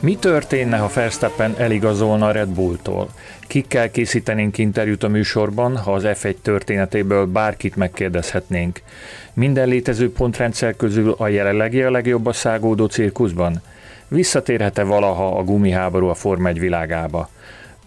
Mi történne, ha Verstappen eligazolna a Red Bulltól? Kikkel készítenénk interjút a műsorban, ha az F1 történetéből bárkit megkérdezhetnénk? Minden létező pontrendszer közül a jelenlegi a legjobb a szágódó cirkuszban? Visszatérhet-e valaha a gumiháború a Forma 1 világába?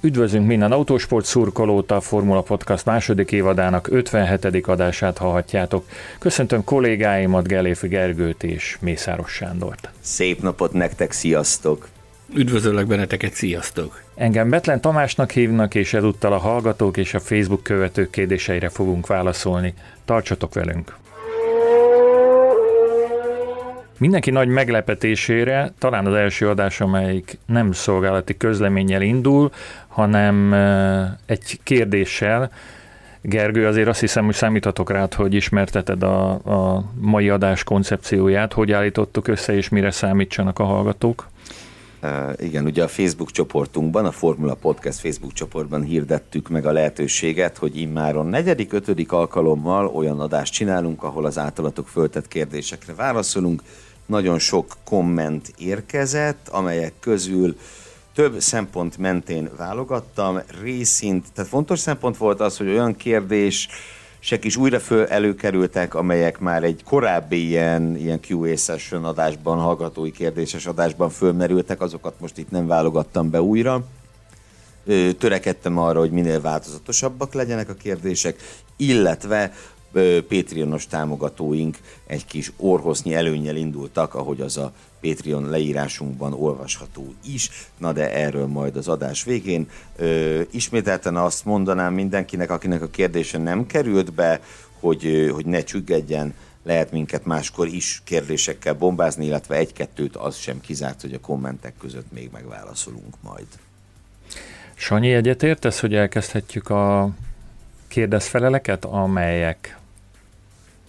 Üdvözlünk minden autósport szurkolót, a Formula Podcast második évadának 57. adását hallhatjátok. Köszöntöm kollégáimat, Geléfi Gergőt és Mészáros Sándort. Szép napot nektek, sziasztok! Üdvözöllek benneteket, sziasztok! Engem Betlen Tamásnak hívnak, és ezúttal a hallgatók és a Facebook követők kérdéseire fogunk válaszolni. Tartsatok velünk! Mindenki nagy meglepetésére, talán az első adás, amelyik nem szolgálati közleménnyel indul, hanem egy kérdéssel. Gergő, azért azt hiszem, hogy számíthatok rád, hogy ismerteted a, a mai adás koncepcióját, hogy állítottuk össze, és mire számítsanak a hallgatók. Igen, ugye a Facebook csoportunkban, a Formula Podcast Facebook csoportban hirdettük meg a lehetőséget, hogy immáron negyedik, ötödik alkalommal olyan adást csinálunk, ahol az általatok föltett kérdésekre válaszolunk. Nagyon sok komment érkezett, amelyek közül több szempont mentén válogattam, részint, tehát fontos szempont volt az, hogy olyan kérdés, sek is újra föl előkerültek, amelyek már egy korábbi ilyen, ilyen QA session adásban, hallgatói kérdéses adásban fölmerültek, azokat most itt nem válogattam be újra. Törekedtem arra, hogy minél változatosabbak legyenek a kérdések, illetve Patreonos támogatóink egy kis orhosznyi előnyel indultak, ahogy az a Patreon leírásunkban olvasható is. Na de erről majd az adás végén. Ö, ismételten azt mondanám mindenkinek, akinek a kérdése nem került be, hogy, hogy ne csüggedjen, lehet minket máskor is kérdésekkel bombázni, illetve egy-kettőt az sem kizárt, hogy a kommentek között még megválaszolunk majd. Sanyi, egyetértesz, hogy elkezdhetjük a kérdezfeleleket, amelyek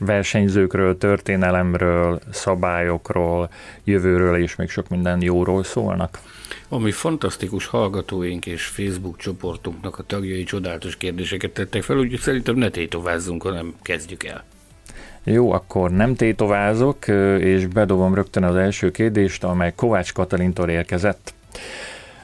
versenyzőkről, történelemről, szabályokról, jövőről és még sok minden jóról szólnak. Ami fantasztikus hallgatóink és Facebook csoportunknak a tagjai csodálatos kérdéseket tettek fel, úgyhogy szerintem ne tétovázzunk, hanem kezdjük el. Jó, akkor nem tétovázok, és bedobom rögtön az első kérdést, amely Kovács Katalintól érkezett.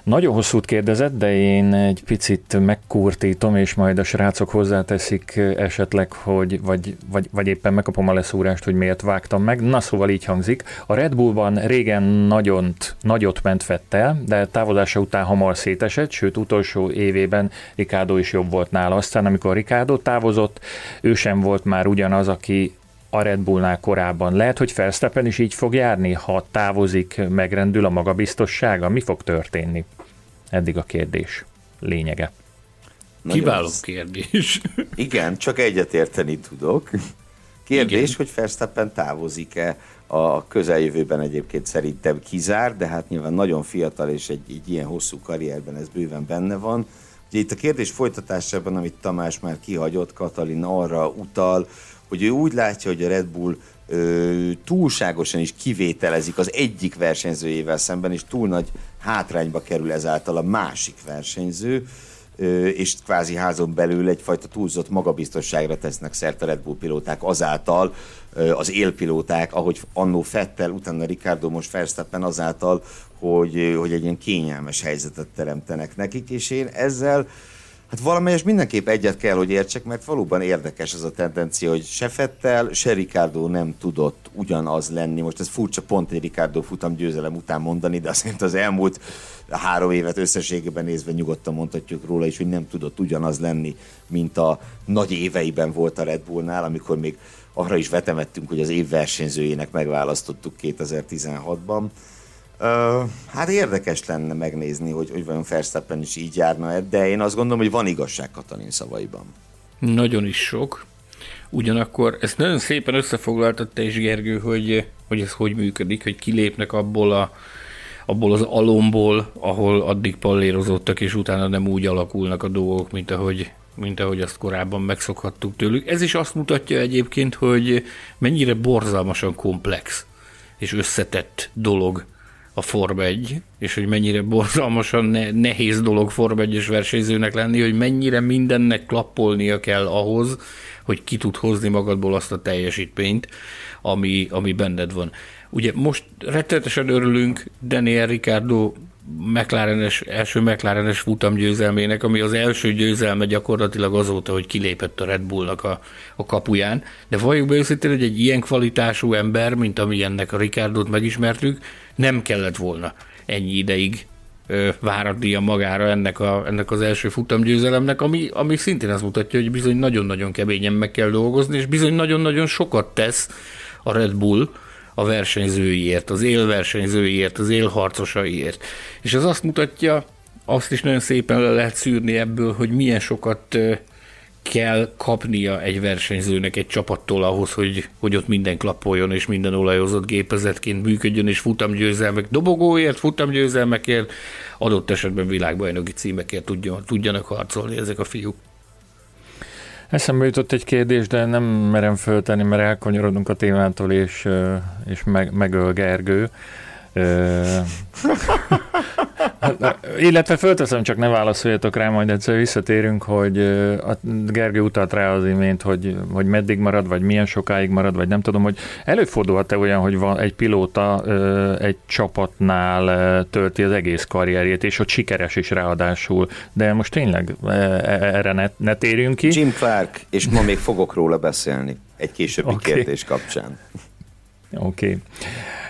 Nagyon hosszút kérdezett, de én egy picit megkurtítom, és majd a srácok hozzáteszik esetleg, hogy vagy, vagy, vagy éppen megkapom a leszúrást, hogy miért vágtam meg. Na szóval így hangzik. A Red Bullban régen nagyon, nagyot ment Fettel, de távozása után hamar szétesett, sőt utolsó évében Ricardo is jobb volt nála. Aztán amikor Ricardo távozott, ő sem volt már ugyanaz, aki a Red Bullnál korábban. Lehet, hogy Verstappen is így fog járni, ha távozik, megrendül a magabiztossága? Mi fog történni? Eddig a kérdés lényege. Nagyon Kiváló kérdés. Igen, csak egyetérteni tudok. Kérdés, Igen. hogy Verstappen távozik-e a közeljövőben egyébként szerintem kizár, de hát nyilván nagyon fiatal és egy, egy ilyen hosszú karrierben ez bőven benne van. Ugye itt a kérdés folytatásában, amit Tamás már kihagyott, Katalin arra utal, hogy ő úgy látja, hogy a Red Bull ö, túlságosan is kivételezik az egyik versenyzőjével szemben, és túl nagy hátrányba kerül ezáltal a másik versenyző, és kvázi házon belül egyfajta túlzott magabiztosságra tesznek szert a Red Bull pilóták azáltal, az élpilóták, ahogy annó Fettel, utána Ricardo, most Verstappen azáltal, hogy, hogy egy ilyen kényelmes helyzetet teremtenek nekik, és én ezzel Hát valamelyes mindenképp egyet kell, hogy értsek, mert valóban érdekes ez a tendencia, hogy se Fettel, se Ricardo nem tudott ugyanaz lenni. Most ez furcsa pont egy Ricardo futam győzelem után mondani, de azért az elmúlt három évet összességében nézve nyugodtan mondhatjuk róla is, hogy nem tudott ugyanaz lenni, mint a nagy éveiben volt a Red Bullnál, amikor még arra is vetemettünk, hogy az év versenyzőjének megválasztottuk 2016-ban. Hát érdekes lenne megnézni, hogy, hogy vajon Verstappen is így járna de én azt gondolom, hogy van igazság Katalin szavaiban. Nagyon is sok. Ugyanakkor ezt nagyon szépen összefoglaltad te is, Gergő, hogy, hogy ez hogy működik, hogy kilépnek abból a, abból az alomból, ahol addig pallérozottak, és utána nem úgy alakulnak a dolgok, mint ahogy, mint ahogy azt korábban megszokhattuk tőlük. Ez is azt mutatja egyébként, hogy mennyire borzalmasan komplex és összetett dolog a Form 1, és hogy mennyire borzalmasan ne, nehéz dolog Form 1 versenyzőnek lenni, hogy mennyire mindennek klappolnia kell ahhoz, hogy ki tud hozni magadból azt a teljesítményt, ami, ami benned van. Ugye most rettenetesen örülünk Daniel Ricardo McLarenes, első McLarenes futam győzelmének, ami az első győzelme gyakorlatilag azóta, hogy kilépett a Red Bullnak a, a kapuján. De valljuk be őszintén, hogy egy ilyen kvalitású ember, mint amilyennek a Ricardot megismertük, nem kellett volna ennyi ideig váratnia magára ennek, a, ennek az első futamgyőzelemnek, ami, ami szintén azt mutatja, hogy bizony nagyon-nagyon keményen meg kell dolgozni, és bizony nagyon-nagyon sokat tesz a Red Bull a versenyzőiért, az élversenyzőiért, az élharcosaiért. És ez azt mutatja, azt is nagyon szépen le lehet szűrni ebből, hogy milyen sokat kell kapnia egy versenyzőnek egy csapattól ahhoz, hogy, hogy ott minden klappoljon, és minden olajozott gépezetként működjön, és futamgyőzelmek, dobogóért, futamgyőzelmekért, adott esetben világbajnoki címekért tudjon, tudjanak harcolni ezek a fiúk. Eszembe jutott egy kérdés, de nem merem föltenni, mert elkanyarodunk a témától, és, és meg, megöl Gergő. Illetve fölteszem, csak ne válaszoljatok rá, majd egyszer visszatérünk, hogy a Gergő utalt rá az imént, hogy, hogy meddig marad, vagy milyen sokáig marad, vagy nem tudom, hogy előfordulhat-e olyan, hogy van egy pilóta egy csapatnál tölti az egész karrierjét, és ott sikeres is ráadásul, de most tényleg e, erre ne, ne térjünk ki. Jim Clark, és ma még fogok róla beszélni egy későbbi okay. kérdés kapcsán. Oké. Okay.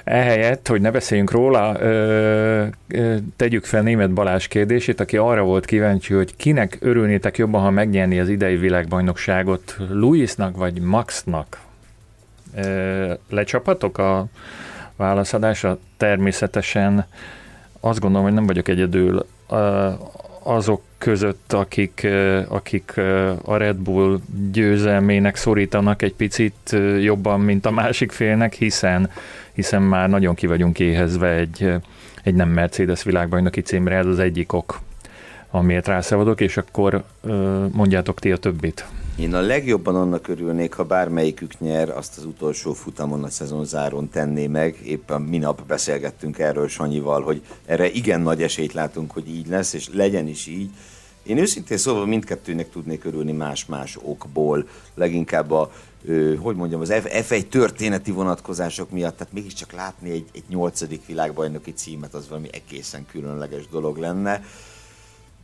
Ehelyett, hogy ne beszéljünk róla, ö, ö, tegyük fel német Balázs kérdését, aki arra volt kíváncsi, hogy kinek örülnétek jobban, ha megnyerni az idei világbajnokságot, Luisnak vagy Maxnak? Ö, lecsapatok a válaszadásra? Természetesen azt gondolom, hogy nem vagyok egyedül azok között, akik, akik a Red Bull győzelmének szorítanak egy picit jobban, mint a másik félnek, hiszen hiszen már nagyon ki vagyunk éhezve egy, egy nem Mercedes világbajnoki címre, ez az egyik ok, amiért rászavadok, és akkor mondjátok ti a többit. Én a legjobban annak örülnék, ha bármelyikük nyer, azt az utolsó futamon a szezon záron tenné meg. Éppen minap beszélgettünk erről Sanyival, hogy erre igen nagy esélyt látunk, hogy így lesz, és legyen is így. Én őszintén szóval mindkettőnek tudnék örülni más-más okból, leginkább a hogy mondjam, az F1 történeti vonatkozások miatt, tehát mégiscsak látni egy, egy nyolcadik világbajnoki címet, az valami egészen különleges dolog lenne.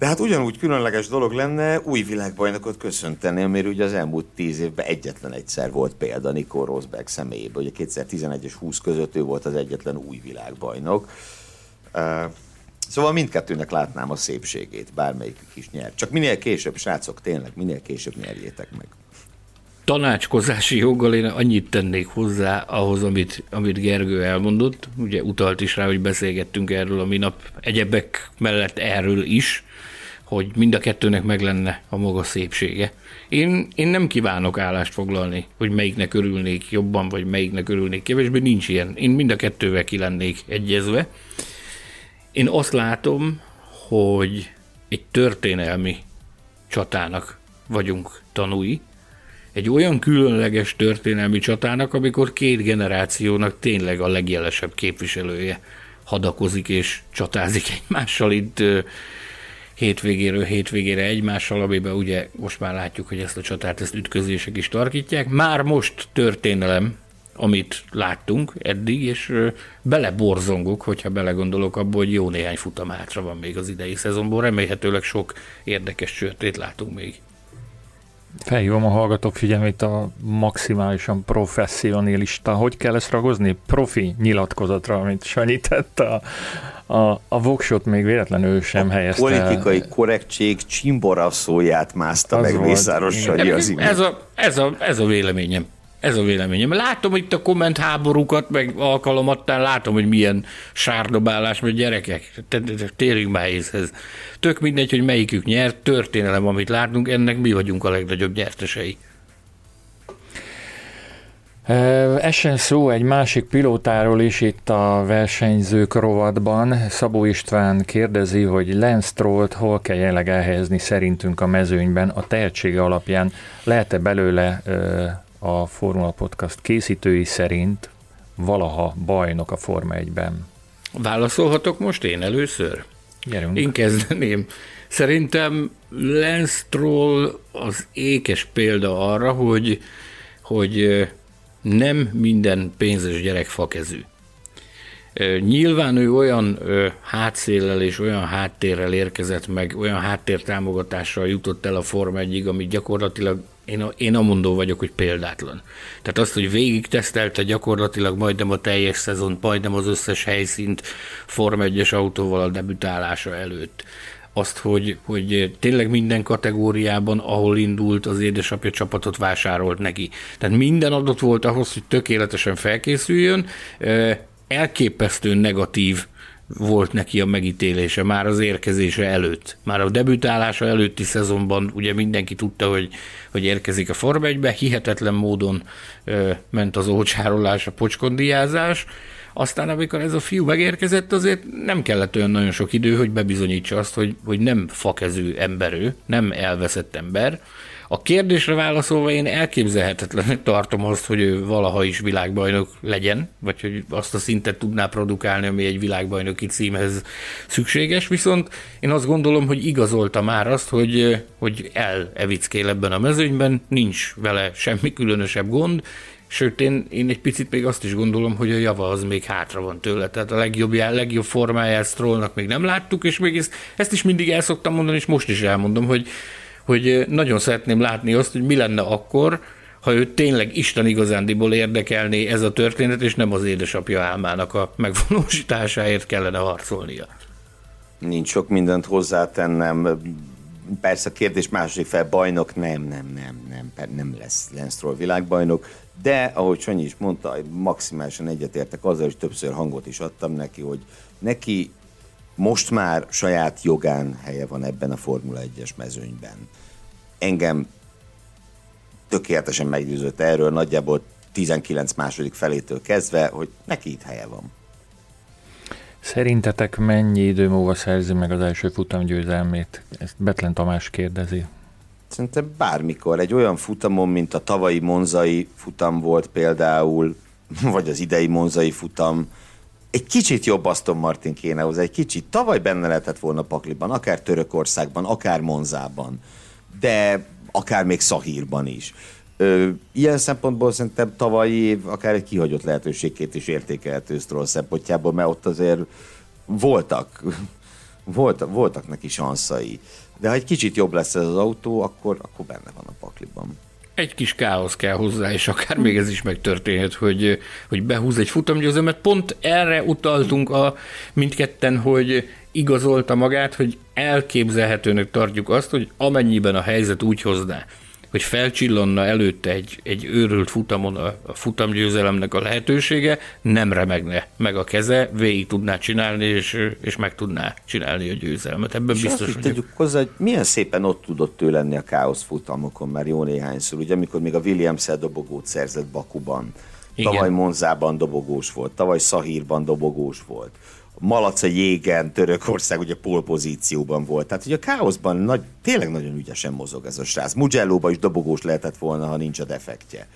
De hát ugyanúgy különleges dolog lenne új világbajnokot köszönteni, amiről ugye az elmúlt tíz évben egyetlen egyszer volt példa Nico Rosberg személyében. Ugye 2011 és 20 között ő volt az egyetlen új világbajnok. Szóval mindkettőnek látnám a szépségét, bármelyikük is nyer. Csak minél később, srácok, tényleg, minél később nyerjétek meg tanácskozási joggal én annyit tennék hozzá ahhoz, amit, amit Gergő elmondott. Ugye utalt is rá, hogy beszélgettünk erről a minap egyebek mellett erről is, hogy mind a kettőnek meg lenne a maga szépsége. Én, én nem kívánok állást foglalni, hogy melyiknek örülnék jobban, vagy melyiknek örülnék kevésbé, nincs ilyen. Én mind a kettővel ki lennék egyezve. Én azt látom, hogy egy történelmi csatának vagyunk tanúi, egy olyan különleges történelmi csatának, amikor két generációnak tényleg a legjelesebb képviselője hadakozik és csatázik egymással itt hétvégéről hétvégére egymással, amiben ugye most már látjuk, hogy ezt a csatát, ezt ütközések is tarkítják. Már most történelem, amit láttunk eddig, és beleborzongok, hogyha belegondolok abból, hogy jó néhány futam hátra van még az idei szezonból, remélhetőleg sok érdekes csörtét látunk még. Felhívom a hallgatók figyelmét a maximálisan professzionalista, hogy kell ezt ragozni? Profi nyilatkozatra, amit Sanyi tett a, a, a voksot még véletlenül sem a helyezte. politikai korrektség csimbora szóját mászta meg Mészáros Sanyi az Ez a, ez, a, ez a véleményem. Ez a véleményem. Látom itt a komment háborúkat, meg alkalomattán látom, hogy milyen sárdobálás, vagy gyerekek, térjünk már észhez. Tök mindegy, hogy melyikük nyert, történelem, amit látunk, ennek mi vagyunk a legnagyobb gyertesei. Essen szó egy másik pilótáról is itt a versenyzők rovatban. Szabó István kérdezi, hogy Lance Strollt hol kell jelenleg elhelyezni szerintünk a mezőnyben a tehetsége alapján. Lehet-e belőle a Formula Podcast készítői szerint valaha bajnok a Forma 1-ben? Válaszolhatok most én először? Gyerünk. Én kezdeném. Szerintem Lance Stroll az ékes példa arra, hogy, hogy nem minden pénzes gyerek fakezű. Nyilván ő olyan hátszéllel és olyan háttérrel érkezett meg, olyan háttértámogatással jutott el a Forma 1 amit gyakorlatilag én, a, én amondó vagyok, hogy példátlan. Tehát azt, hogy végig tesztelte gyakorlatilag majdnem a teljes szezont, majdnem az összes helyszínt Forma 1-es autóval a debütálása előtt azt, hogy, hogy tényleg minden kategóriában, ahol indult, az édesapja csapatot vásárolt neki. Tehát minden adott volt ahhoz, hogy tökéletesen felkészüljön. Elképesztő negatív volt neki a megítélése már az érkezése előtt. Már a debütálása előtti szezonban ugye mindenki tudta, hogy, hogy érkezik a Forma 1 hihetetlen módon ö, ment az olcsárolás, a pocskondiázás, aztán, amikor ez a fiú megérkezett, azért nem kellett olyan nagyon sok idő, hogy bebizonyítsa azt, hogy, hogy nem fakezű emberő, nem elveszett ember. A kérdésre válaszolva én elképzelhetetlenül tartom azt, hogy ő valaha is világbajnok legyen, vagy hogy azt a szintet tudná produkálni, ami egy világbajnoki címhez szükséges, viszont én azt gondolom, hogy igazolta már azt, hogy, hogy elevickél ebben a mezőnyben, nincs vele semmi különösebb gond, Sőt, én, én egy picit még azt is gondolom, hogy a java az még hátra van tőle. Tehát a legjobb, legjobb formáját Strollnak még nem láttuk, és még ezt, ezt is mindig el szoktam mondani, és most is elmondom, hogy, hogy nagyon szeretném látni azt, hogy mi lenne akkor, ha ő tényleg Isten igazándiból érdekelné ez a történet, és nem az édesapja álmának a megvalósításáért kellene harcolnia. Nincs sok mindent hozzátennem. Persze a kérdés második fel, bajnok nem, nem, nem, nem, nem lesz Lance világbajnok de ahogy Sanyi is mondta, maximálisan egyetértek azzal, és többször hangot is adtam neki, hogy neki most már saját jogán helye van ebben a Formula 1-es mezőnyben. Engem tökéletesen meggyőzött erről, nagyjából 19 második felétől kezdve, hogy neki itt helye van. Szerintetek mennyi idő múlva szerzi meg az első futamgyőzelmét? Ezt Betlen Tamás kérdezi. Szerintem bármikor. Egy olyan futamon, mint a tavalyi monzai futam volt például, vagy az idei monzai futam, egy kicsit jobb Aston Martin kéne hozzá, egy kicsit. Tavaly benne lehetett volna Pakliban, akár Törökországban, akár Monzában, de akár még Szahírban is. Ö, ilyen szempontból szerintem tavalyi év akár egy kihagyott lehetőségként is értékelhető Stroll szempontjából, mert ott azért voltak, voltak, voltak neki sanszai. De ha egy kicsit jobb lesz ez az autó, akkor, akkor benne van a pakliban. Egy kis káosz kell hozzá, és akár még ez is megtörténhet, hogy, hogy behúz egy futamgyőzelmet. Pont erre utaltunk a mindketten, hogy igazolta magát, hogy elképzelhetőnek tartjuk azt, hogy amennyiben a helyzet úgy hozná, hogy felcsillanna előtte egy, egy őrült futamon a, a futamgyőzelemnek a lehetősége, nem remegne meg a keze, végig tudná csinálni, és, és meg tudná csinálni a győzelmet. Ebben és biztos azt tegyük hozzá, hogy milyen szépen ott tudott ő lenni a káosz futamokon már jó néhányszor, ugye amikor még a williams dobogót szerzett Bakuban, Igen. tavaly Monzában dobogós volt, tavaly Szahírban dobogós volt Malaca jégen Törökország ugye polpozícióban volt. Tehát ugye a káoszban nagy, tényleg nagyon ügyesen mozog ez a srác. Mugello is dobogós lehetett volna, ha nincs a defektje.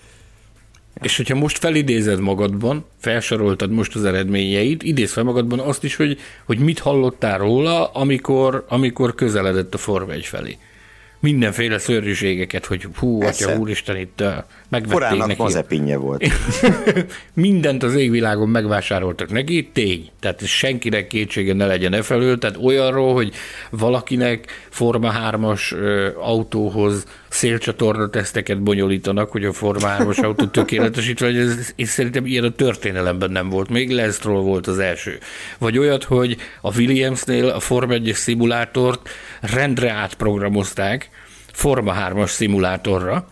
És hogyha most felidézed magadban, felsoroltad most az eredményeit, idéz fel magadban azt is, hogy, hogy mit hallottál róla, amikor, amikor közeledett a Forma 1 felé mindenféle szörnyűségeket, hogy hú, Persze. atya úristen, itt uh, megvették Korának neki. mazepinje volt. Mindent az égvilágon megvásároltak neki, tény. Tehát senkinek kétsége ne legyen e felől, tehát olyanról, hogy valakinek Forma 3-as uh, autóhoz szélcsatorna teszteket bonyolítanak, hogy a Forma 3-as autó tökéletesítve, hogy ez, és szerintem ilyen a történelemben nem volt. Még Lance volt az első. Vagy olyat, hogy a Williamsnél a Forma 1-es szimulátort rendre átprogramozták, Forma 3-as szimulátorra,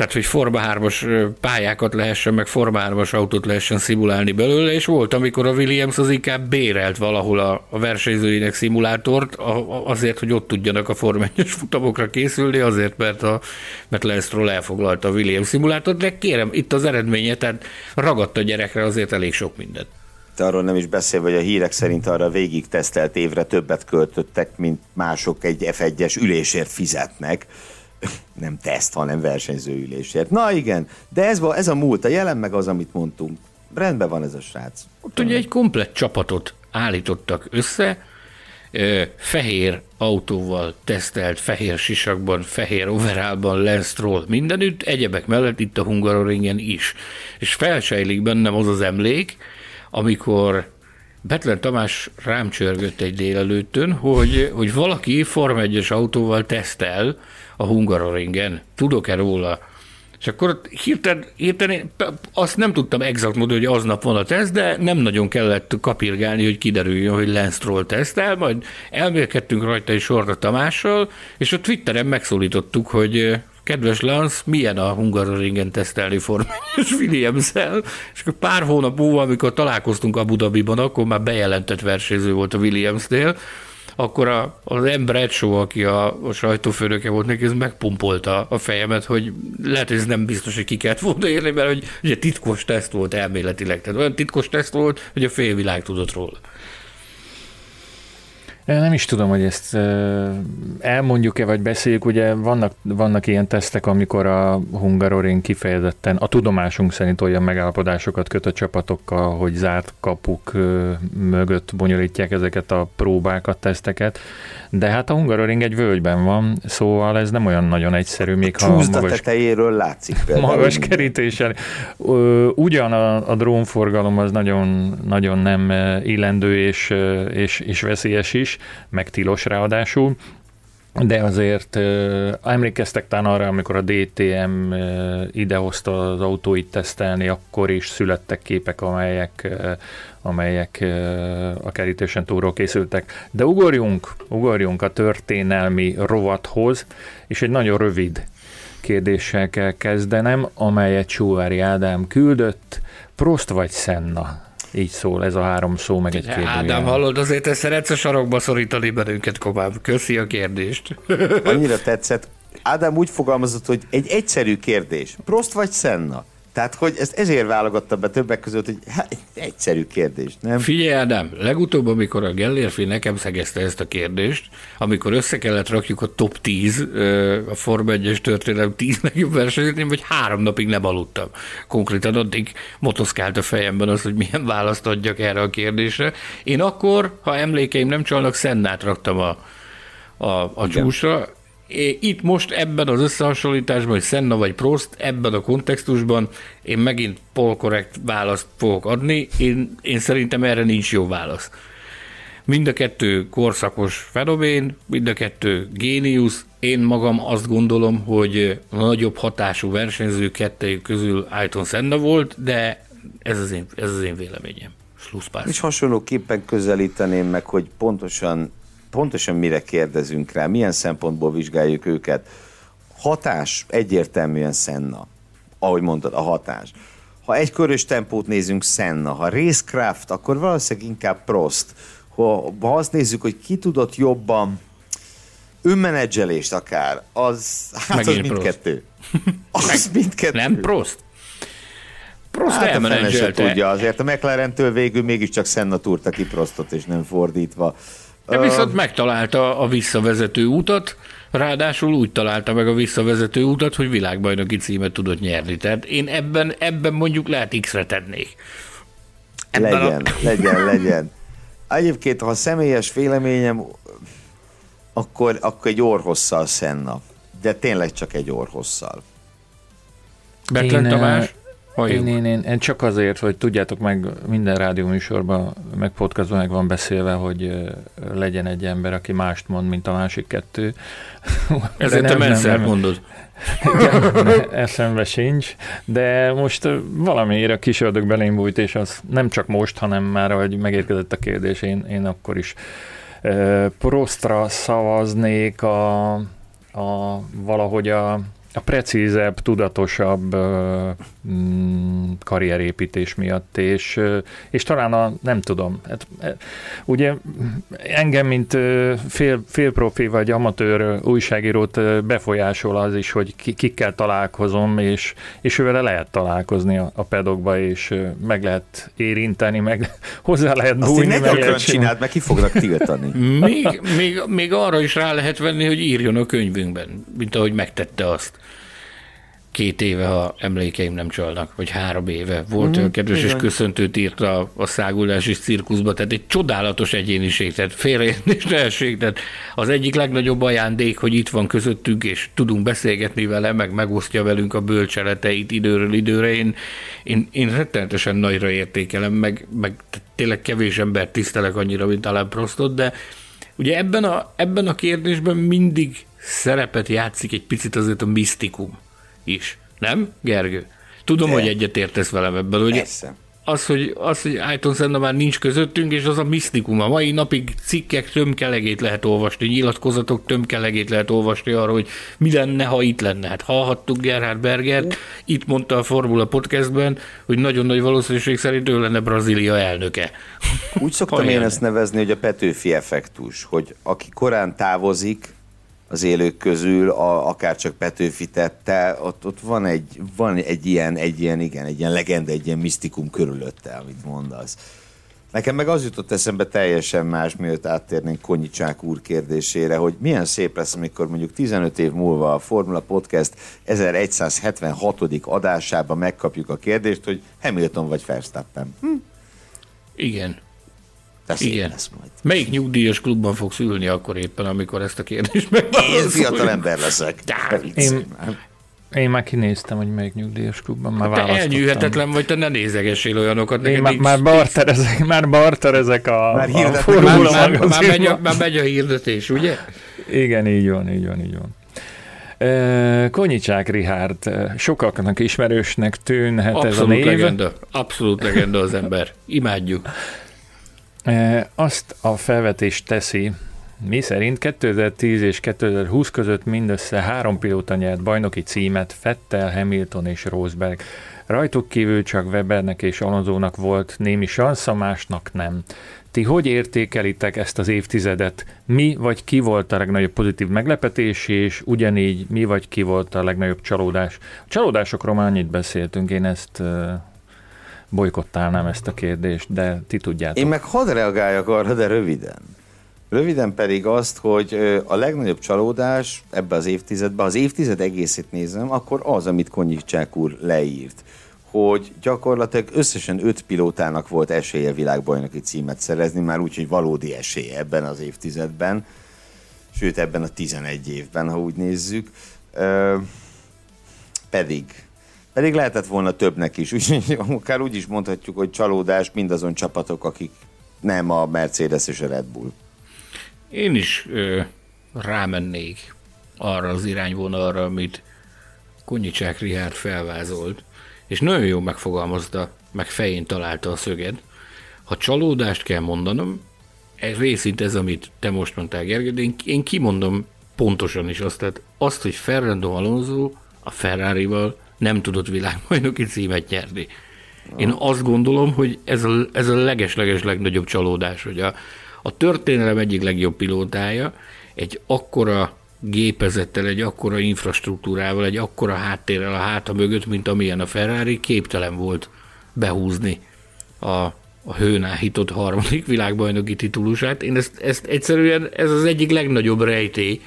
tehát hogy Forma 3-as pályákat lehessen, meg Forma 3-as autót lehessen szimulálni belőle, és volt, amikor a Williams az inkább bérelt valahol a, a versenyzőinek szimulátort, a, azért, hogy ott tudjanak a Forma 1 futamokra készülni, azért, mert, a, mert Lance Stroll elfoglalta a Williams szimulátort, de kérem, itt az eredménye, tehát ragadt a gyerekre azért elég sok mindent. Arról nem is beszél, hogy a hírek szerint arra végig tesztelt évre többet költöttek, mint mások egy F1-es ülésért fizetnek nem teszt, hanem versenyző ülésért. Na igen, de ez, ez a múlt, a jelen meg az, amit mondtunk. Rendben van ez a srác. Ott ugye egy komplett csapatot állítottak össze, fehér autóval tesztelt, fehér sisakban, fehér overallban, Lance Stroll mindenütt, egyebek mellett itt a Hungaroringen is. És felsejlik bennem az az emlék, amikor Betlen Tamás rám csörgött egy délelőttön, hogy, hogy valaki Form 1 autóval tesztel, a Hungaroringen. Tudok-e róla? És akkor hirtelen, hirtelen azt nem tudtam exakt módon, hogy aznap van a teszt, de nem nagyon kellett kapirgálni, hogy kiderüljön, hogy Lance Stroll tesztel, majd elmélkedtünk rajta egy sorra Tamással, és a Twitteren megszólítottuk, hogy kedves Lance, milyen a Hungaroringen tesztelni formányos Williams-el, és akkor pár hónap múlva, amikor találkoztunk Abu Dhabiban, akkor már bejelentett versenyző volt a Williams-nél, akkor a, az ember Show, aki a, a sajtófőnöke volt neki, ez megpumpolta a fejemet, hogy lehet, hogy ez nem biztos, hogy ki kellett volna érni, mert hogy ugye titkos teszt volt elméletileg. Tehát olyan titkos teszt volt, hogy a félvilág tudott róla. Nem is tudom, hogy ezt elmondjuk-e, vagy beszéljük. Ugye vannak, vannak ilyen tesztek, amikor a Hungaroring kifejezetten a tudomásunk szerint olyan megállapodásokat köt a csapatokkal, hogy zárt kapuk mögött bonyolítják ezeket a próbákat, teszteket. De hát a Hungaroring egy völgyben van, szóval ez nem olyan nagyon egyszerű, még a ha magas, tetejéről látszik például. Magas kerítéssel. Ugyan a, a drónforgalom az nagyon, nagyon nem illendő és, és, és veszélyes is, meg tilos ráadásul, de azért emlékeztek talán arra, amikor a DTM idehozta az autóit tesztelni, akkor is születtek képek, amelyek, amelyek a kerítésen túlról készültek. De ugorjunk, ugorjunk a történelmi rovathoz, és egy nagyon rövid kérdéssel kell kezdenem, amelyet Csúvári Ádám küldött. Prost vagy Senna? Így szól ez a három szó, meg egy kérdőjel. Ádám, hallod, azért te szeretsz a sarokba szorítani bennünket, Kovább. Köszi a kérdést. Annyira tetszett. Ádám úgy fogalmazott, hogy egy egyszerű kérdés. Prost vagy Senna? Tehát, hogy ezt ezért válogatta be többek között, hogy hát, egyszerű kérdés, nem? Figyelj, Ádám, legutóbb, amikor a Gellérfi nekem szegezte ezt a kérdést, amikor össze kellett rakjuk a top 10, a Forma 1-es történelem 10 legjobb versenyét, én vagy három napig nem aludtam. Konkrétan addig motoszkált a fejemben az, hogy milyen választ adjak erre a kérdésre. Én akkor, ha emlékeim nem csalnak, Szennát raktam a, a, a csúcsra, itt most ebben az összehasonlításban, hogy Senna vagy Prost, ebben a kontextusban én megint polkorrekt választ fogok adni. Én, én szerintem erre nincs jó válasz. Mind a kettő korszakos fenomén, mind a kettő géniusz. Én magam azt gondolom, hogy a nagyobb hatású versenyző kettőjük közül Ayton Senna volt, de ez az én, ez az én véleményem. És hasonlóképpen közelíteném meg, hogy pontosan pontosan mire kérdezünk rá, milyen szempontból vizsgáljuk őket. Hatás egyértelműen Senna, ahogy mondtad, a hatás. Ha egy körös tempót nézünk, Senna. Ha racecraft, akkor valószínűleg inkább Prost. Ha, ha azt nézzük, hogy ki tudott jobban önmenedzselést akár, az, hát az mindkettő. Az mindkettő. Nem Prost? Prost hát a tudja, azért a McLaren-től végül mégiscsak Senna túrta ki Prostot, és nem fordítva. De viszont megtalálta a visszavezető utat, ráadásul úgy találta meg a visszavezető utat, hogy világbajnoki címet tudott nyerni. Tehát én ebben, ebben mondjuk lehet X-re tennék. Ebben legyen, a... legyen, legyen. Egyébként, ha személyes véleményem, akkor, akkor egy orhosszal Senna. De tényleg csak egy orhosszal. Betlen Tamás? Én, én, én, én, csak azért, hogy tudjátok meg, minden rádióműsorban, meg podcastban meg van beszélve, hogy legyen egy ember, aki mást mond, mint a másik kettő. Ezért te nem, mondod. Igen, eszembe sincs, de most valamiért a kis ördög belém bújt, és az nem csak most, hanem már, hogy megérkezett a kérdés, én, én akkor is Prostra szavaznék a, a valahogy a a precízebb, tudatosabb mm, karrierépítés miatt, és, és talán a, nem tudom, hát, ugye engem, mint fél, félprofi vagy amatőr újságírót befolyásol az is, hogy kikkel találkozom, és, és ővele lehet találkozni a, a pedokba, és meg lehet érinteni, meg hozzá lehet bújni. Azt lehet csináld, meg ki fognak tiltani. még, még, még arra is rá lehet venni, hogy írjon a könyvünkben, mint ahogy megtette azt két éve, ha emlékeim nem csalnak, vagy három éve volt mm, olyan kedves, igen. és köszöntőt írt a, a szágulási cirkuszba, tehát egy csodálatos egyéniség, tehát félreértés nehesség, tehát az egyik legnagyobb ajándék, hogy itt van közöttünk, és tudunk beszélgetni vele, meg megosztja velünk a bölcseleteit időről időre. Én, én, én rettenetesen nagyra értékelem, meg, meg tényleg kevés ember tisztelek annyira, mint Alan Prostot, de ugye ebben a, ebben a kérdésben mindig szerepet játszik egy picit azért a misztikum is. Nem, Gergő? Tudom, De. hogy egyetértesz velem ebben, hogy Persze. az, hogy, az, hogy Ayton Senna már nincs közöttünk, és az a misztikum. A mai napig cikkek tömkelegét lehet olvasni, nyilatkozatok tömkelegét lehet olvasni arra, hogy mi lenne, ha itt lenne. Hát hallhattuk Gerhard Bergert, itt mondta a Formula Podcastben, hogy nagyon nagy valószínűség szerint ő lenne Brazília elnöke. Úgy szoktam én ezt nevezni, hogy a Petőfi effektus, hogy aki korán távozik, az élők közül, a, akár csak Petőfi tette, ott, ott van, egy, van egy ilyen, egy ilyen, igen, egy ilyen legenda, egy ilyen misztikum körülötte, amit mondasz. Nekem meg az jutott eszembe teljesen más, mielőtt áttérnénk Konyicsák úr kérdésére, hogy milyen szép lesz, amikor mondjuk 15 év múlva a Formula Podcast 1176. adásában megkapjuk a kérdést, hogy Hamilton vagy Verstappen. Hm? Igen. Ez Igen. lesz majd. Melyik nyugdíjas klubban fogsz ülni akkor éppen, amikor ezt a kérdést megválaszoljuk? Én fiatal ember leszek. Én, én már kinéztem, hogy melyik nyugdíjas klubban már Te elnyűhetetlen vagy, te ne nézegessél olyanokat. Én már, már, barterezek, már barterezek a, már a formula már, már, már, megy a, már megy a hirdetés, ugye? Igen, így van, így van, így van. Konyicsák Rihárd, sokaknak ismerősnek tűnhet Abszolút ez a név. Legenda. Abszolút legenda az ember. Imádjuk. Azt a felvetést teszi, mi szerint 2010 és 2020 között mindössze három pilóta nyert bajnoki címet, Fettel, Hamilton és Rosberg. Rajtuk kívül csak Webernek és Alonzónak volt némi sansza, másnak nem. Ti hogy értékelitek ezt az évtizedet? Mi vagy ki volt a legnagyobb pozitív meglepetés, és ugyanígy mi vagy ki volt a legnagyobb csalódás? A csalódásokról már annyit beszéltünk, én ezt bolykottálnám ezt a kérdést, de ti tudjátok. Én meg hadd reagáljak arra, de röviden. Röviden pedig azt, hogy a legnagyobb csalódás ebbe az évtizedben, az évtized egészét nézem, akkor az, amit Konyicsák úr leírt hogy gyakorlatilag összesen öt pilótának volt esélye világbajnoki címet szerezni, már úgy, hogy valódi esélye ebben az évtizedben, sőt ebben a 11 évben, ha úgy nézzük. Pedig pedig lehetett volna többnek is, úgyhogy akár úgy is mondhatjuk, hogy csalódás mindazon csapatok, akik nem a Mercedes és a Red Bull. Én is ö, rámennék arra az irányvonalra, amit Konyicsák Rihárd felvázolt, és nagyon jó megfogalmazta, meg fején találta a szöged. Ha csalódást kell mondanom, ez részint ez, amit te most mondtál, Gergely, de én, én kimondom pontosan is azt, tehát azt, hogy Fernando Alonso a Ferrari-val nem tudott világbajnoki címet nyerni. Én azt gondolom, hogy ez a, ez a leges-leges legnagyobb csalódás, hogy a, a történelem egyik legjobb pilótája egy akkora gépezettel, egy akkora infrastruktúrával, egy akkora háttérrel a háta mögött, mint amilyen a Ferrari, képtelen volt behúzni a, a hőn áhított harmadik világbajnoki titulusát. Én ezt, ezt egyszerűen, ez az egyik legnagyobb rejtély,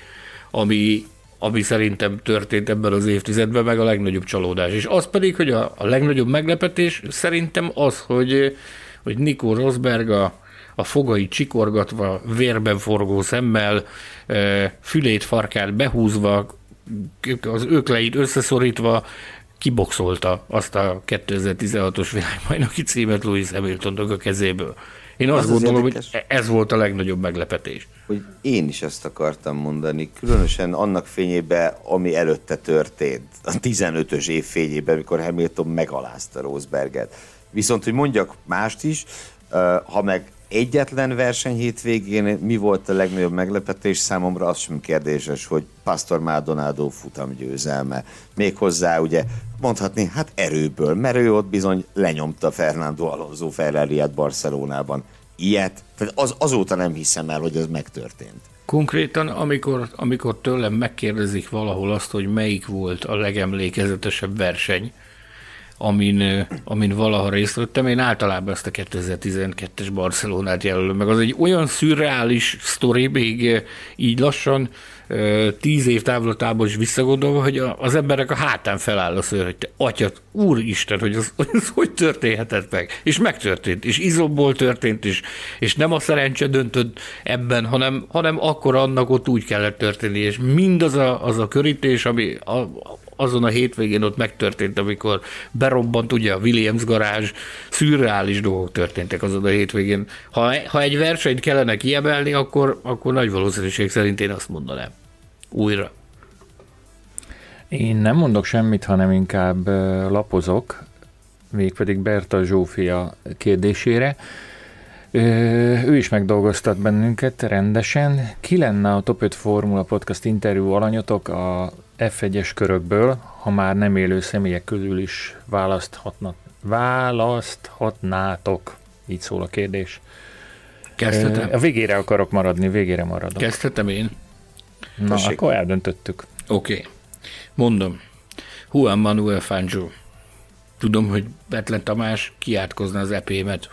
ami ami szerintem történt ebben az évtizedben, meg a legnagyobb csalódás. És az pedig, hogy a, a legnagyobb meglepetés szerintem az, hogy, hogy Nico Rosberg a, a fogai csikorgatva, vérben forgó szemmel, fülét, farkát behúzva, az ökleit összeszorítva, kiboxolta azt a 2016-os világbajnoki címet Louis Hamiltonnak a kezéből. Én azt az gondolom, az hogy ez volt a legnagyobb meglepetés. Hogy én is ezt akartam mondani, különösen annak fényében, ami előtte történt, a 15-ös év fényében, amikor Hamilton megalázta Rosberget. Viszont, hogy mondjak mást is, ha meg egyetlen verseny hétvégén mi volt a legnagyobb meglepetés számomra, az sem kérdéses, hogy Pastor Maldonado futam győzelme. Méghozzá ugye mondhatni, hát erőből, mert ő ott bizony lenyomta Fernando Alonso ferrari Barcelonában. Ilyet, tehát az, azóta nem hiszem el, hogy ez megtörtént. Konkrétan, amikor, amikor tőlem megkérdezik valahol azt, hogy melyik volt a legemlékezetesebb verseny, amin, amin valaha részt vettem. Én általában ezt a 2012-es Barcelonát jelölöm meg. Az egy olyan szürreális sztori, még így lassan tíz év távlatában is visszagondolva, hogy az emberek a hátán feláll a szőr, hogy te atyat, úristen, hogy az, hogy az hogy történhetett meg. És megtörtént, és izomból történt, és, és nem a szerencse döntött ebben, hanem, hanem akkor annak ott úgy kellett történni, és mindaz a, az a körítés, ami a, azon a hétvégén ott megtörtént, amikor berobbant ugye a Williams garázs, szürreális dolgok történtek azon a hétvégén. Ha, ha egy versenyt kellene kiemelni, akkor, akkor nagy valószínűség szerint én azt mondanám. Újra. Én nem mondok semmit, hanem inkább lapozok, mégpedig Berta Zsófia kérdésére. Ő is megdolgoztat bennünket rendesen. Ki lenne a Top 5 Formula Podcast interjú alanyotok a F1-es körökből, ha már nem élő személyek közül is választhatnak, választhatnátok? Így szól a kérdés. Kezdhetem? A végére akarok maradni, végére maradok. Kezdhetem én? Na, Tessék. akkor eldöntöttük. Oké. Okay. Mondom. Juan Manuel Fangio. Tudom, hogy Betlen Tamás kiátkozna az epémet.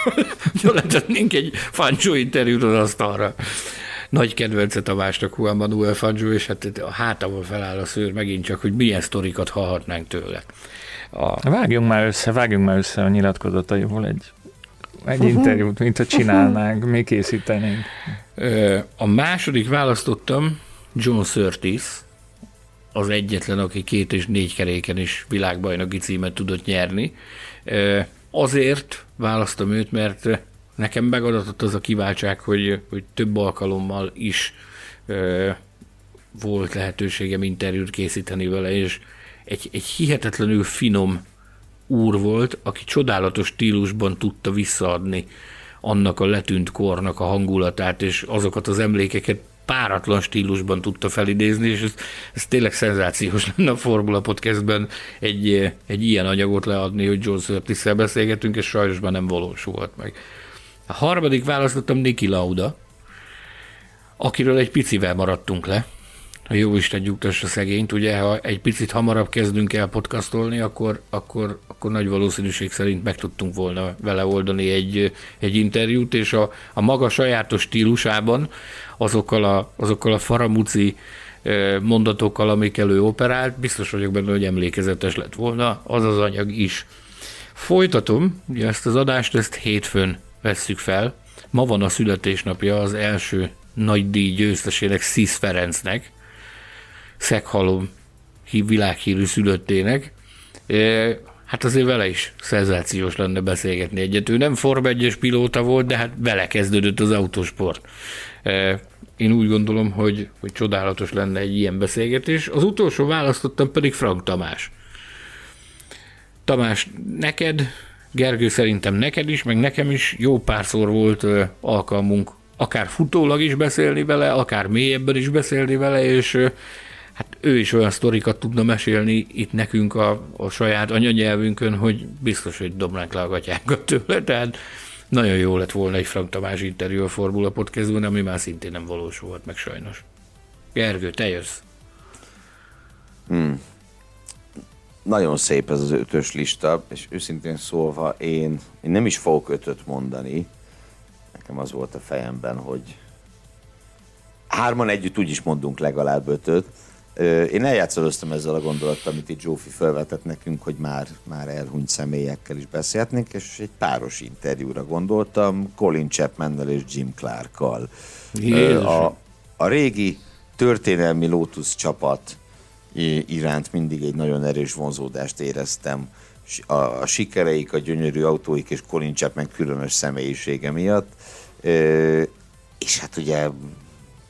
Letetnénk egy Fangio interjút az asztalra nagy kedvence Tamásnak Juan Manuel Fangio, és hát a hátával feláll a szőr megint csak, hogy milyen sztorikat hallhatnánk tőle. A... Vágjunk már össze, vágjunk már össze a nyilatkozataiból egy, egy interjút, mint ha csinálnánk, mi készítenénk. A második választottam John Surtees, az egyetlen, aki két és négy keréken is világbajnoki címet tudott nyerni. Azért választom őt, mert nekem megadatott az a kiváltság, hogy, hogy több alkalommal is ö, volt lehetőségem interjút készíteni vele, és egy, egy hihetetlenül finom úr volt, aki csodálatos stílusban tudta visszaadni annak a letűnt kornak a hangulatát, és azokat az emlékeket páratlan stílusban tudta felidézni, és ez, ez tényleg szenzációs lenne a Formula Podcastben egy, egy ilyen anyagot leadni, hogy John surtees beszélgetünk, és sajnos már nem valósult meg. A harmadik választottam Niki Lauda, akiről egy picivel maradtunk le. A jó Isten nyugtassa szegényt, ugye, ha egy picit hamarabb kezdünk el podcastolni, akkor, akkor, akkor nagy valószínűség szerint meg tudtunk volna vele oldani egy, egy interjút, és a, a maga sajátos stílusában azokkal a, azokkal a faramuci mondatokkal, amikkel ő operált, biztos vagyok benne, hogy emlékezetes lett volna az az anyag is. Folytatom, ugye ezt az adást, ezt hétfőn vesszük fel. Ma van a születésnapja az első nagy díj győztesének, Szisz Ferencnek, Szeghalom világhírű szülöttének. Hát azért vele is szenzációs lenne beszélgetni egyet. Ő nem Form 1 pilóta volt, de hát vele kezdődött az autósport. Én úgy gondolom, hogy, hogy csodálatos lenne egy ilyen beszélgetés. Az utolsó választottam pedig Frank Tamás. Tamás, neked Gergő, szerintem neked is, meg nekem is jó párszor volt alkalmunk akár futólag is beszélni vele, akár mélyebben is beszélni vele, és hát ő is olyan sztorikat tudna mesélni itt nekünk a, a saját anyanyelvünkön, hogy biztos, hogy dobnánk le a tőle, tehát nagyon jó lett volna egy Frank Tamás interjú a Formula Podcastban, ami már szintén nem valósult meg sajnos. Gergő, te jössz. Hmm nagyon szép ez az ötös lista, és őszintén szólva én, én nem is fogok ötöt mondani. Nekem az volt a fejemben, hogy hárman együtt úgy is mondunk legalább ötöt. Én eljátszoloztam ezzel a gondolattal, amit itt Zsófi felvetett nekünk, hogy már, már elhunyt személyekkel is beszélhetnénk, és egy páros interjúra gondoltam, Colin chapman és Jim Clark-kal. A, a régi történelmi Lotus csapat iránt mindig egy nagyon erős vonzódást éreztem. A, a sikereik, a gyönyörű autóik és Colin Chapman különös személyisége miatt. És hát ugye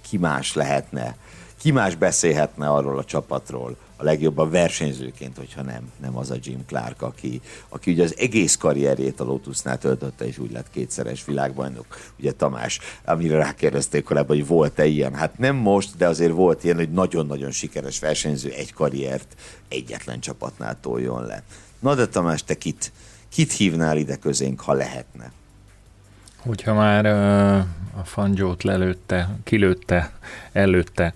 ki más lehetne, ki más beszélhetne arról a csapatról, a legjobban versenyzőként, hogyha nem, nem az a Jim Clark, aki, aki ugye az egész karrierjét a Lotusnál töltötte, és úgy lett kétszeres világbajnok. Ugye Tamás, amire rákérdezték korábban, hogy volt-e ilyen? Hát nem most, de azért volt ilyen, hogy nagyon-nagyon sikeres versenyző egy karriert egyetlen csapatnál toljon le. Na de Tamás, te kit, kit hívnál ide közénk, ha lehetne? Hogyha már a fangyót lelőtte, kilőtte, előtte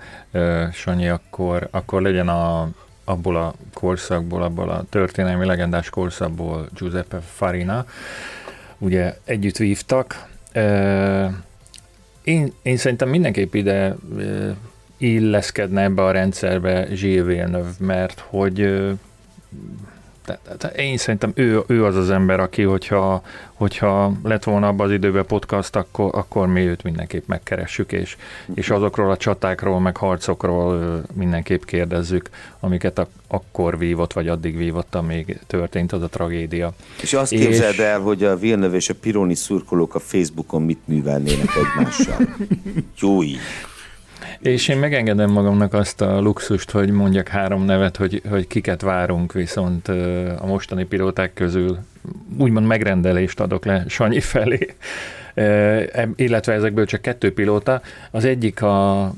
Sanyi, akkor, akkor legyen a, abból a korszakból, abból a történelmi legendás korszakból Giuseppe Farina. Ugye együtt vívtak. Én, én szerintem mindenképp ide illeszkedne ebbe a rendszerbe Gilles Villeneuve, mert hogy tehát én szerintem ő, ő az az ember, aki, hogyha, hogyha lett volna abban az időben podcast, akkor, akkor mi őt mindenképp megkeressük, és, és azokról a csatákról, meg harcokról mindenképp kérdezzük, amiket a, akkor vívott, vagy addig vívott, amíg történt az a tragédia. És azt és... képzeld el, hogy a Villeneuve és a Pironi szurkolók a Facebookon mit művelnének egymással. Jó így. És én megengedem magamnak azt a luxust, hogy mondjak három nevet, hogy, hogy kiket várunk, viszont a mostani pilóták közül úgymond megrendelést adok le Sanyi felé, illetve ezekből csak kettő pilóta. Az egyik a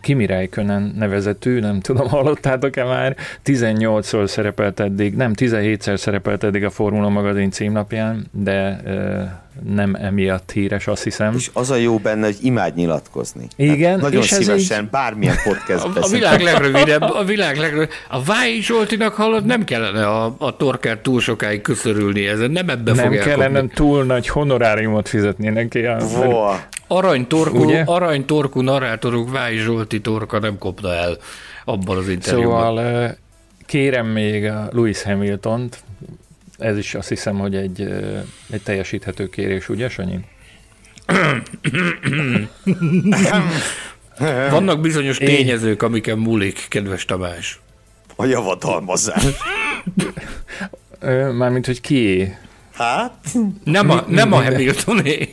Kimi Räikkönen nevezetű, nem tudom, hallottátok-e már, 18-szor szerepelt eddig, nem, 17-szer szerepelt eddig a Formula magazin címnapján, de nem emiatt híres, azt hiszem. És az a jó benne, hogy imád nyilatkozni. Igen. Tehát nagyon és szívesen, így... bármilyen podcast a, a világ legrövidebb, a világ legrövidebb. A Váj Zsoltinak hallod, nem kellene a, a torkert túl sokáig köszörülni ezen, nem ebbe nem fog kellene elkapni. túl nagy honoráriumot fizetni neki. Wow. Aranytorkú, aranytorkú narrátoruk Váj Zsolti torka nem kopna el abban az interjúban. Szóval kérem még a Lewis Hamilton-t, ez is azt hiszem, hogy egy, egy teljesíthető kérés, ugye, Sanyi? Vannak bizonyos tényezők, amiken múlik, kedves Tamás. A javadalmazás. Mármint, hogy ki? Hát? Nem a, nem a Hamiltoné.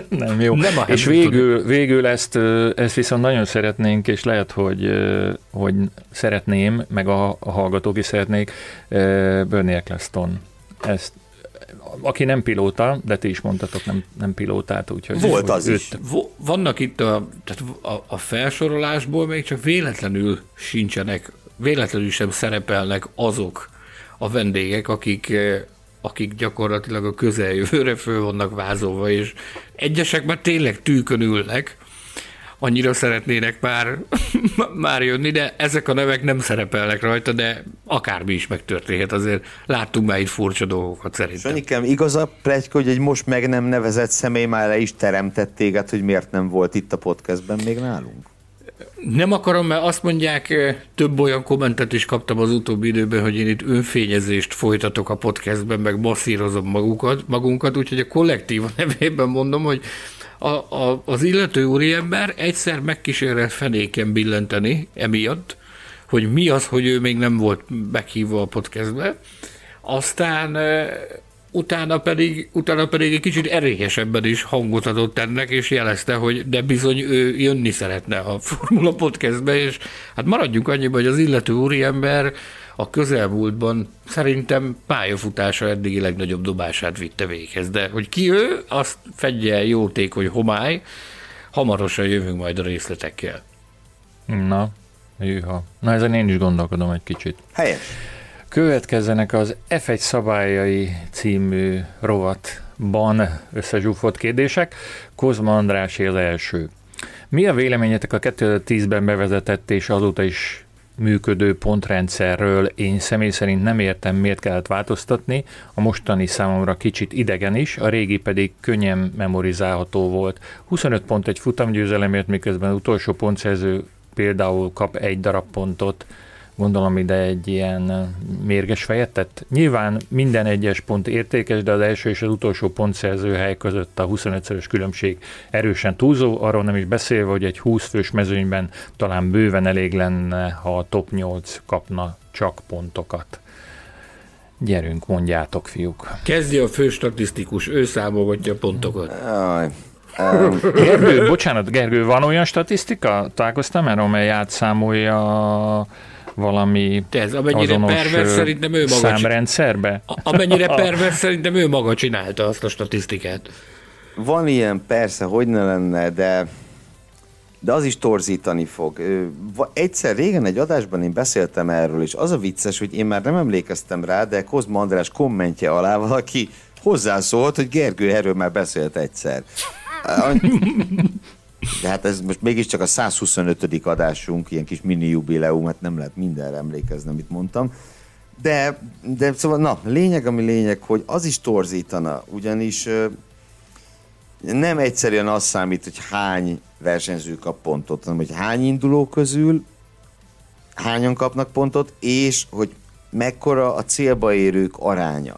nem jó. Nem a és végül, végül ezt, ezt viszont nagyon szeretnénk, és lehet, hogy, hogy szeretném, meg a, a hallgatók is szeretnék, Bernie Eccleston. Ezt, aki nem pilóta, de ti is mondtatok, nem, nem pilótát, úgyhogy... Volt az őt... is. Vannak itt a, tehát a, a felsorolásból még csak véletlenül sincsenek, véletlenül sem szerepelnek azok a vendégek, akik akik gyakorlatilag a közeljövőre föl vannak vázolva, és egyesek már tényleg tűkön ülnek, annyira szeretnének már, már jönni, de ezek a nevek nem szerepelnek rajta, de akármi is megtörténhet, azért láttunk már itt furcsa dolgokat szerintem. Sanyikám, igaz a plegyka, hogy egy most meg nem nevezett személy már le is teremtett téged, hogy miért nem volt itt a podcastben még nálunk? Nem akarom, mert azt mondják, több olyan kommentet is kaptam az utóbbi időben, hogy én itt önfényezést folytatok a podcastben, meg masszírozom magukat, magunkat, úgyhogy a kollektív nevében mondom, hogy a, a, az illető úriember egyszer megkísérelt fenéken billenteni emiatt, hogy mi az, hogy ő még nem volt meghívva a podcastbe. Aztán utána pedig, utána pedig egy kicsit erélyesebben is hangot adott ennek, és jelezte, hogy de bizony ő jönni szeretne a Formula Podcastbe, és hát maradjunk annyiba, hogy az illető úriember a közelmúltban szerintem pályafutása eddigi legnagyobb dobását vitte véghez, de hogy ki ő, azt fedje jótékony homály, hamarosan jövünk majd a részletekkel. Na, jöha. Na ezen én is gondolkodom egy kicsit. Helyes. Következzenek az F1 szabályai című rovatban összezsúfolt kérdések. Kozma András az első. Mi a véleményetek a 2010-ben bevezetett és azóta is működő pontrendszerről én személy szerint nem értem, miért kellett változtatni. A mostani számomra kicsit idegen is, a régi pedig könnyen memorizálható volt. 25 pont egy futamgyőzelemért, miközben utolsó pontszerző például kap egy darab pontot gondolom ide egy ilyen mérges fejet tett. Nyilván minden egyes pont értékes, de az első és az utolsó pontszerző hely között a 25-szörös különbség erősen túlzó, arról nem is beszélve, hogy egy 20 fős mezőnyben talán bőven elég lenne, ha a top 8 kapna csak pontokat. Gyerünk, mondjátok, fiúk. Kezdje a fő statisztikus, ő számolgatja a pontokat. Aj. Um. Gergő, bocsánat, Gergő, van olyan statisztika? Találkoztam erről, amely átszámolja valami ez, amennyire pervers szerintem ő maga számrendszerbe? Amennyire pervers szerintem ő maga csinálta azt a statisztikát. Van ilyen, persze, hogy ne lenne, de de az is torzítani fog. Egyszer régen egy adásban én beszéltem erről, és az a vicces, hogy én már nem emlékeztem rá, de Kozma András kommentje alá valaki hozzászólt, hogy Gergő erről már beszélt egyszer. De hát ez most mégiscsak a 125. adásunk, ilyen kis mini jubileum, hát nem lehet mindenre emlékezni, amit mondtam. De, de szóval, na, lényeg, ami lényeg, hogy az is torzítana, ugyanis nem egyszerűen az számít, hogy hány versenyző kap pontot, hanem hogy hány induló közül hányan kapnak pontot, és hogy mekkora a célba érők aránya.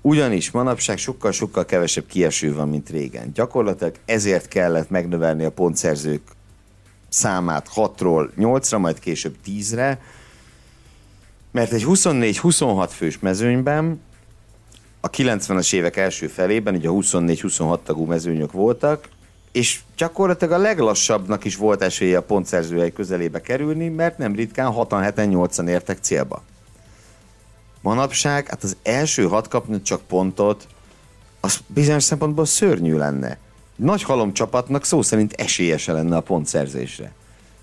Ugyanis manapság sokkal-sokkal kevesebb kieső van, mint régen. Gyakorlatilag ezért kellett megnövelni a pontszerzők számát 6-ról 8-ra, majd később 10-re, mert egy 24-26 fős mezőnyben a 90-es évek első felében, ugye a 24-26 tagú mezőnyök voltak, és gyakorlatilag a leglassabbnak is volt esélye a pontszerzőhely közelébe kerülni, mert nem ritkán 6 7 8 értek célba. Manapság, hát az első hat kapni csak pontot, az bizonyos szempontból szörnyű lenne. Nagy halom csapatnak szó szerint esélyese lenne a pontszerzésre.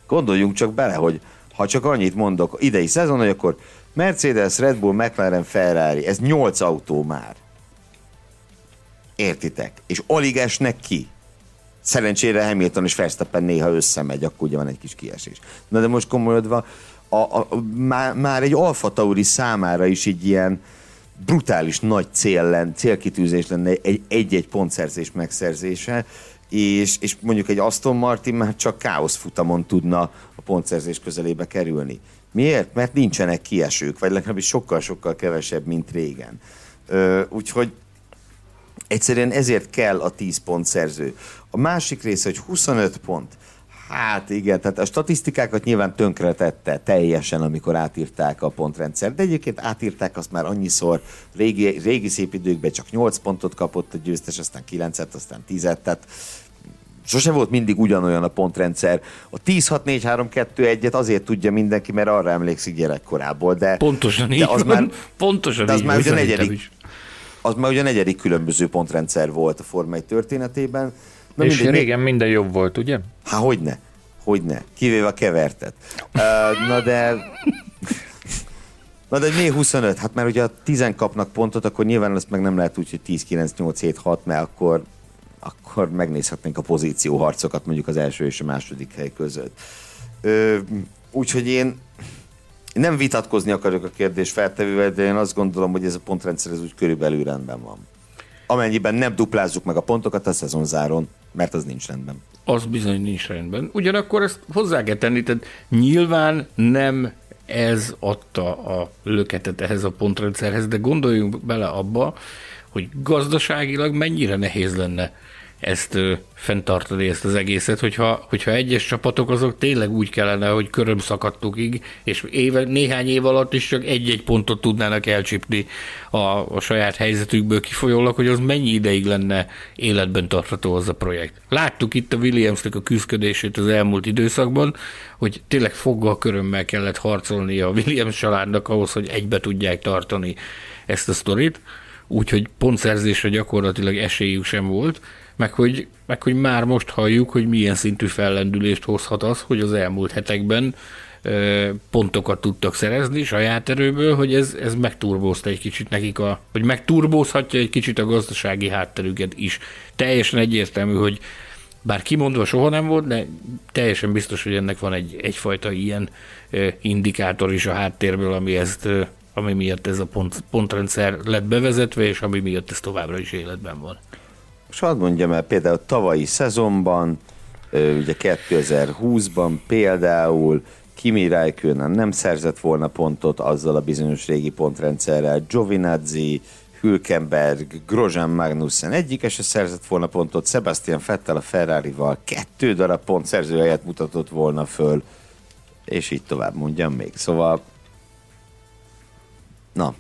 Gondoljunk csak bele, hogy ha csak annyit mondok idei szezon, hogy akkor Mercedes, Red Bull, McLaren, Ferrari, ez 8 autó már. Értitek? És alig esnek ki. Szerencsére Hamilton és Verstappen néha összemegy, akkor ugye van egy kis kiesés. Na de most komolyodva, a, a, már, már egy Alfa Tauri számára is egy ilyen brutális nagy cél lenne, célkitűzés lenne egy-egy pontszerzés megszerzése, és, és mondjuk egy Aston Martin már csak káosz futamon tudna a pontszerzés közelébe kerülni. Miért? Mert nincsenek kiesők, vagy legalábbis sokkal-sokkal kevesebb, mint régen. Ö, úgyhogy egyszerűen ezért kell a 10 pont szerző. A másik része, hogy 25 pont. Hát igen, tehát a statisztikákat nyilván tönkretette teljesen, amikor átírták a pontrendszer, de egyébként átírták azt már annyiszor, régi, régi szép időkben csak 8 pontot kapott a győztes, aztán 9-et, aztán 10-et, tehát sose volt mindig ugyanolyan a pontrendszer. A 10-6-4-3-2-1-et azért tudja mindenki, mert arra emlékszik gyerekkorából, de... Pontosan így az van. Már, Pontosan de az így már ugye negyedik, is. az már ugye negyedik különböző pontrendszer volt a Forma 1 történetében. Na és mindegy, régen minden jobb volt, ugye? Há, hogyne. Hogyne. Kivéve a kevertet. Uh, na de... Na de miért 25? Hát mert ugye a 10 kapnak pontot, akkor nyilván azt meg nem lehet úgy, hogy 10, 9, 8, 7, 6, mert akkor, akkor megnézhetnénk a pozícióharcokat mondjuk az első és a második hely között. Ö, úgyhogy én nem vitatkozni akarok a kérdés feltevővel, de én azt gondolom, hogy ez a pontrendszer ez úgy körülbelül rendben van. Amennyiben nem duplázzuk meg a pontokat a szezonzáron, mert az nincs rendben. Az bizony nincs rendben. Ugyanakkor ezt hozzá kell tenni, tehát nyilván nem ez adta a löketet ehhez a pontrendszerhez, de gondoljunk bele abba, hogy gazdaságilag mennyire nehéz lenne ezt fenntartani, ezt az egészet, hogyha, hogyha egyes csapatok azok tényleg úgy kellene, hogy köröm szakadtukig, és éve, néhány év alatt is csak egy-egy pontot tudnának elcsípni a, a saját helyzetükből kifolyólag, hogy az mennyi ideig lenne életben tartható az a projekt. Láttuk itt a Williamsnek a küzdködését az elmúlt időszakban, hogy tényleg foggal körömmel kellett harcolni a Williams családnak ahhoz, hogy egybe tudják tartani ezt a sztorit, úgyhogy pontszerzésre gyakorlatilag esélyük sem volt, meg hogy, meg hogy már most halljuk, hogy milyen szintű fellendülést hozhat az, hogy az elmúlt hetekben pontokat tudtak szerezni saját erőből, hogy ez, ez megturbózta egy kicsit nekik, a, hogy megturbózhatja egy kicsit a gazdasági hátterüket is. Teljesen egyértelmű, hogy bár kimondva soha nem volt, de teljesen biztos, hogy ennek van egy, egyfajta ilyen indikátor is a háttérből, ami ezt ami miatt ez a pont, pontrendszer lett bevezetve, és ami miatt ez továbbra is életben van. És hadd mondjam el, például tavalyi szezonban, ugye 2020-ban például Kimi Räikkönen nem szerzett volna pontot azzal a bizonyos régi pontrendszerrel, Giovinazzi, Hülkenberg, Grosjean Magnussen egyik se szerzett volna pontot, Sebastian Vettel a Ferrari-val kettő darab pont szerzőhelyet mutatott volna föl, és így tovább mondjam még. Szóval, na,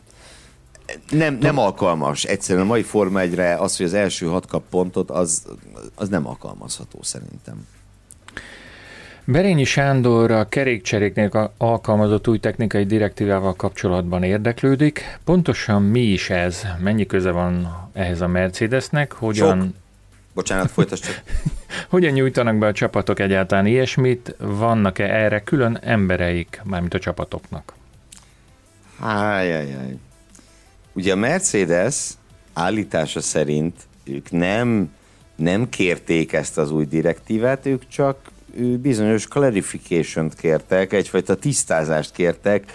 nem, nem alkalmas. Egyszerűen a mai Forma 1 az, hogy az első hat kap pontot, az, az nem alkalmazható szerintem. Berényi Sándor a kerékcseréknél alkalmazott új technikai direktívával kapcsolatban érdeklődik. Pontosan mi is ez? Mennyi köze van ehhez a Mercedesnek? Hogyan... Sok. Bocsánat, folytasd csak. Hogyan nyújtanak be a csapatok egyáltalán ilyesmit? Vannak-e erre külön embereik, mármint a csapatoknak? Hájjájjáj. Ugye a Mercedes állítása szerint ők nem, nem kérték ezt az új direktívát, ők csak bizonyos clarification-t kértek, egyfajta tisztázást kértek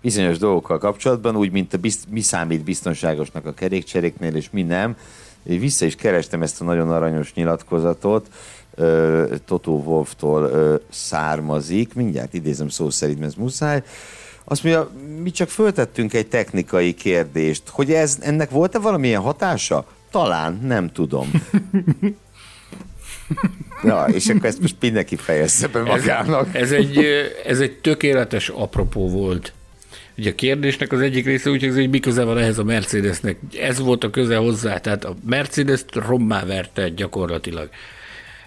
bizonyos dolgokkal kapcsolatban, úgy, mint a bizt, mi számít biztonságosnak a kerékcseréknél, és mi nem. Vissza is kerestem ezt a nagyon aranyos nyilatkozatot, Totó Wolftól származik, mindjárt idézem szó szerint, mert ez muszáj. Azt mondja, mi csak föltettünk egy technikai kérdést, hogy ez, ennek volt-e valamilyen hatása? Talán, nem tudom. Na, és akkor ezt most mindenki fejezze be magának. Ez, ez, egy, ez egy tökéletes apropó volt. Ugye a kérdésnek az egyik része úgy hogy mi köze van ehhez a Mercedesnek. Ez volt a köze hozzá, tehát a Mercedes rommá verte gyakorlatilag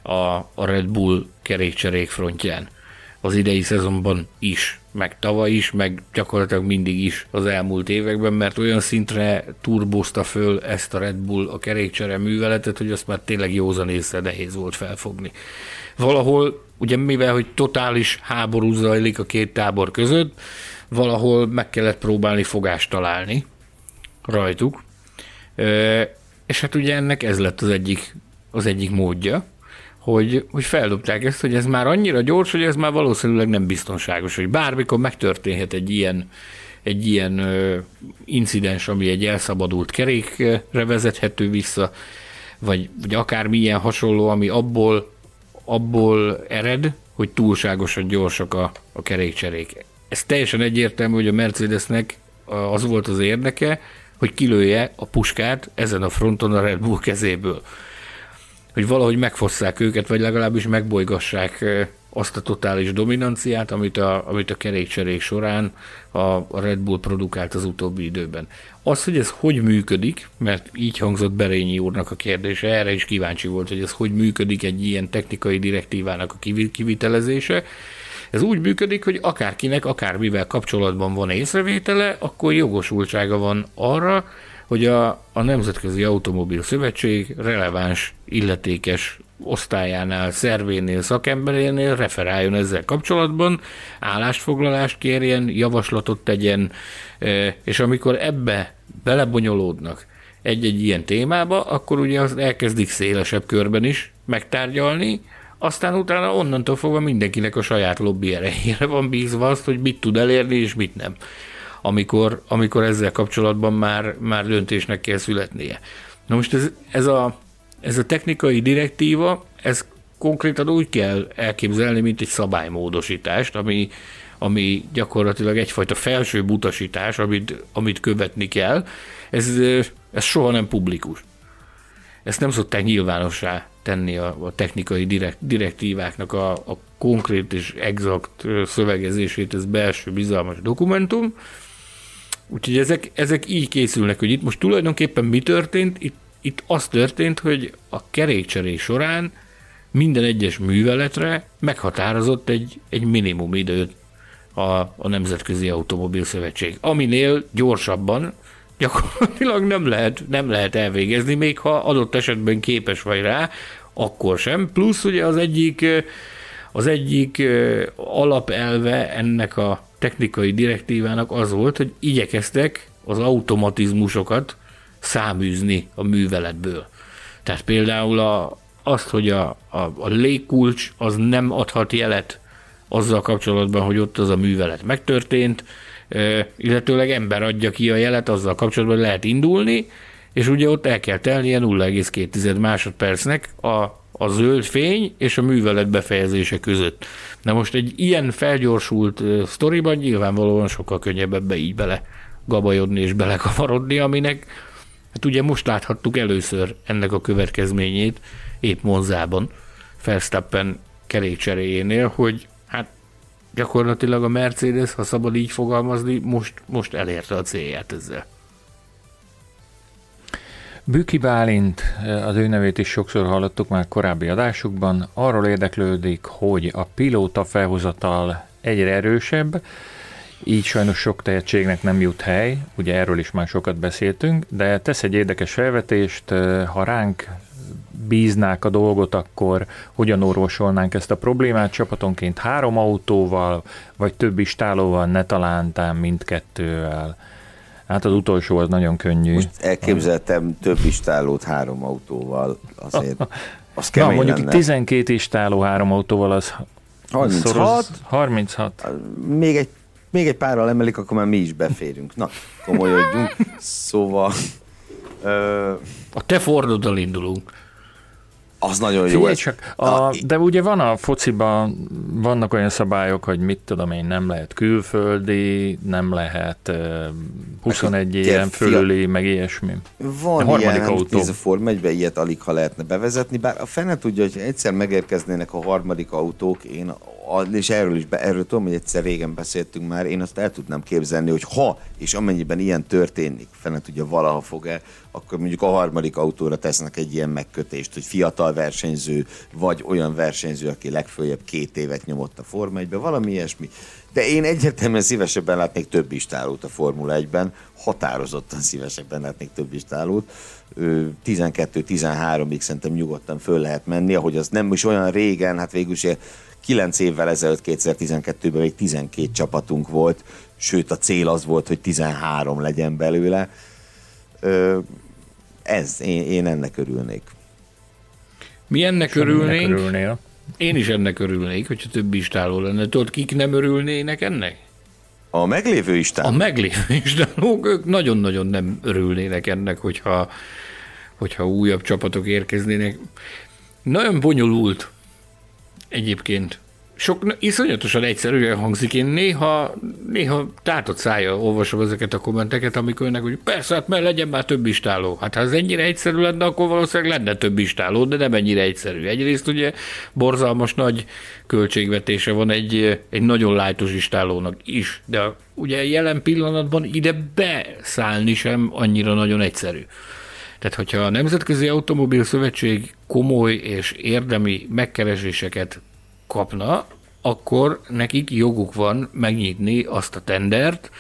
a, a Red Bull kerékcserék frontján az idei szezonban is, meg tavaly is, meg gyakorlatilag mindig is az elmúlt években, mert olyan szintre turbózta föl ezt a Red Bull a kerékcsere műveletet, hogy azt már tényleg józan észre nehéz volt felfogni. Valahol, ugye mivel, hogy totális háború zajlik a két tábor között, valahol meg kellett próbálni fogást találni rajtuk, és hát ugye ennek ez lett az egyik, az egyik módja, hogy, hogy feldobták ezt, hogy ez már annyira gyors, hogy ez már valószínűleg nem biztonságos, hogy bármikor megtörténhet egy ilyen, egy ilyen incidens, ami egy elszabadult kerékre vezethető vissza, vagy, vagy akármilyen hasonló, ami abból, abból ered, hogy túlságosan gyorsak a, a kerékcserék. Ez teljesen egyértelmű, hogy a Mercedesnek az volt az érdeke, hogy kilője a puskát ezen a fronton a Red Bull kezéből hogy valahogy megfosszák őket, vagy legalábbis megbolygassák azt a totális dominanciát, amit a, amit a kerékcserék során a, Red Bull produkált az utóbbi időben. Az, hogy ez hogy működik, mert így hangzott Berényi úrnak a kérdése, erre is kíváncsi volt, hogy ez hogy működik egy ilyen technikai direktívának a kivitelezése, ez úgy működik, hogy akárkinek, akármivel kapcsolatban van észrevétele, akkor jogosultsága van arra, hogy a, a Nemzetközi Automobil Szövetség releváns, illetékes osztályánál, szervénél, szakemberénél referáljon ezzel kapcsolatban, állásfoglalást kérjen, javaslatot tegyen, e, és amikor ebbe belebonyolódnak egy-egy ilyen témába, akkor ugye azt elkezdik szélesebb körben is megtárgyalni, aztán utána onnantól fogva mindenkinek a saját lobby erejére van bízva azt, hogy mit tud elérni és mit nem amikor, amikor ezzel kapcsolatban már, már döntésnek kell születnie. Na most ez, ez, a, ez a technikai direktíva, ez konkrétan úgy kell elképzelni, mint egy szabálymódosítást, ami, ami gyakorlatilag egyfajta felső utasítás, amit, amit követni kell. Ez, ez soha nem publikus. Ezt nem szokták nyilvánossá tenni a, a technikai direkt, direktíváknak a, a konkrét és exakt szövegezését, ez belső bizalmas dokumentum, Úgyhogy ezek, ezek így készülnek, hogy itt most tulajdonképpen mi történt? Itt, itt az történt, hogy a kerékcseré során minden egyes műveletre meghatározott egy, egy minimum időt a, a Nemzetközi Automobil Szövetség, aminél gyorsabban gyakorlatilag nem lehet, nem lehet elvégezni, még ha adott esetben képes vagy rá, akkor sem. Plusz ugye az egyik, az egyik alapelve ennek a technikai direktívának az volt, hogy igyekeztek az automatizmusokat száműzni a műveletből. Tehát például a, azt, hogy a, a, a légkulcs az nem adhat jelet azzal kapcsolatban, hogy ott az a művelet megtörtént, illetőleg ember adja ki a jelet azzal kapcsolatban, hogy lehet indulni, és ugye ott el kell telnie 0,2 másodpercnek a a zöld fény és a művelet befejezése között. Na most egy ilyen felgyorsult uh, sztoriban nyilvánvalóan sokkal könnyebb ebbe így bele gabajodni és belekavarodni, aminek hát ugye most láthattuk először ennek a következményét épp Monzában, Verstappen kerékcseréjénél, hogy hát gyakorlatilag a Mercedes, ha szabad így fogalmazni, most, most elérte a célját ezzel. Büki Bálint, az ő nevét is sokszor hallottuk már korábbi adásukban, arról érdeklődik, hogy a pilóta felhozatal egyre erősebb, így sajnos sok tehetségnek nem jut hely, ugye erről is már sokat beszéltünk, de tesz egy érdekes felvetést, ha ránk bíznák a dolgot, akkor hogyan orvosolnánk ezt a problémát csapatonként három autóval, vagy több istálóval, ne talántán mindkettővel. Hát az utolsó az nagyon könnyű. Most elképzeltem több istálót három autóval, azért az kemény Na, mondjuk lenne. 12 istáló három autóval az 36? 36. Még egy, még egy párral emelik, akkor már mi is beférünk. Na, komolyodjunk. Szóval... Ö... A te Fordoddal indulunk. Az nagyon jó. Figyelj, csak a, de ugye van a fociban, vannak olyan szabályok, hogy mit tudom én, nem lehet külföldi, nem lehet uh, 21 éven fölüli, meg ilyesmi. Van a ilyen, autó. ez a Form 1 ilyet alig ha lehetne bevezetni, bár a fene tudja, hogy egyszer megérkeznének a harmadik autók, én és erről is, be, erről tudom, hogy egyszer régen beszéltünk már, én azt el tudnám képzelni, hogy ha és amennyiben ilyen történik, fene tudja, valaha fog-e, akkor mondjuk a harmadik autóra tesznek egy ilyen megkötést, hogy fiatal versenyző, vagy olyan versenyző, aki legfőjebb két évet nyomott a Forma 1 valami ilyesmi. De én egyértelműen szívesebben látnék több istálót a Formula 1-ben, határozottan szívesebben látnék több istálót. 12-13-ig szerintem nyugodtan föl lehet menni, ahogy az nem is olyan régen, hát végül is 9 évvel ezelőtt, 2012-ben még 12 csapatunk volt, sőt a cél az volt, hogy 13 legyen belőle. Ez, én, én ennek örülnék. Mi ennek örülnénk? Örülnél? Én is ennek örülnék, hogyha több istáló lenne. Tudod, kik nem örülnének ennek? A meglévő istálók? A meglévő istálók, ők nagyon-nagyon nem örülnének ennek, hogyha, hogyha újabb csapatok érkeznének. Nagyon bonyolult egyébként sok, iszonyatosan egyszerűen hangzik. Én néha, néha tátott szája olvasom ezeket a kommenteket, amikor jönnek, hogy persze, hát mert legyen már több istáló. Hát ha ez ennyire egyszerű lenne, akkor valószínűleg lenne több istáló, de nem ennyire egyszerű. Egyrészt ugye borzalmas nagy költségvetése van egy, egy nagyon lájtos istálónak is, de ugye jelen pillanatban ide beszállni sem annyira nagyon egyszerű. Tehát, hogyha a Nemzetközi Automobil Szövetség komoly és érdemi megkereséseket kapna, akkor nekik joguk van megnyitni azt a tendert,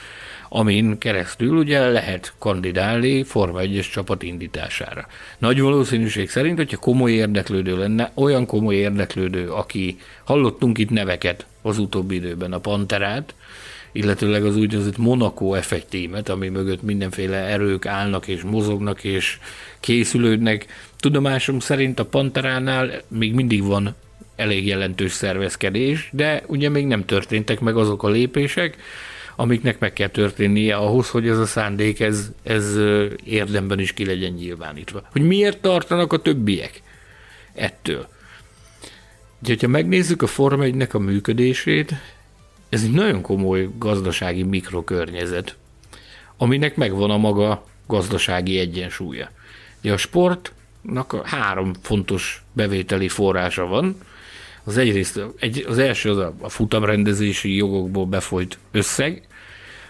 amin keresztül ugye lehet kandidálni Forma 1-es csapat indítására. Nagy valószínűség szerint, hogyha komoly érdeklődő lenne, olyan komoly érdeklődő, aki hallottunk itt neveket az utóbbi időben, a Panterát, illetőleg az úgynevezett Monaco F1 tímet, ami mögött mindenféle erők állnak és mozognak és készülődnek. Tudomásom szerint a Panteránál még mindig van elég jelentős szervezkedés, de ugye még nem történtek meg azok a lépések, amiknek meg kell történnie ahhoz, hogy ez a szándék, ez, ez érdemben is ki legyen nyilvánítva. Hogy miért tartanak a többiek ettől? Ugye, ha megnézzük a Forma 1 a működését, ez egy nagyon komoly gazdasági mikrokörnyezet, aminek megvan a maga gazdasági egyensúlya. Ugye a sportnak három fontos bevételi forrása van, az egyrészt, egy, az első az a, a futamrendezési jogokból befolyt összeg,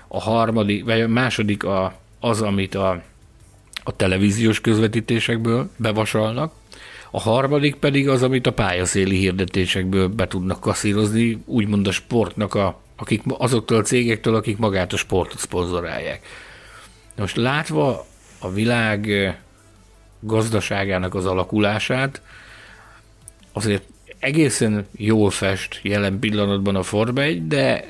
a harmadik, vagy a második a, az, amit a, a televíziós közvetítésekből bevasalnak, a harmadik pedig az, amit a pályaszéli hirdetésekből be tudnak kasszírozni, úgymond a sportnak, a, akik, azoktól a cégektől, akik magát a sportot szponzorálják. Most látva a világ gazdaságának az alakulását, azért egészen jól fest jelen pillanatban a Forma 1, de,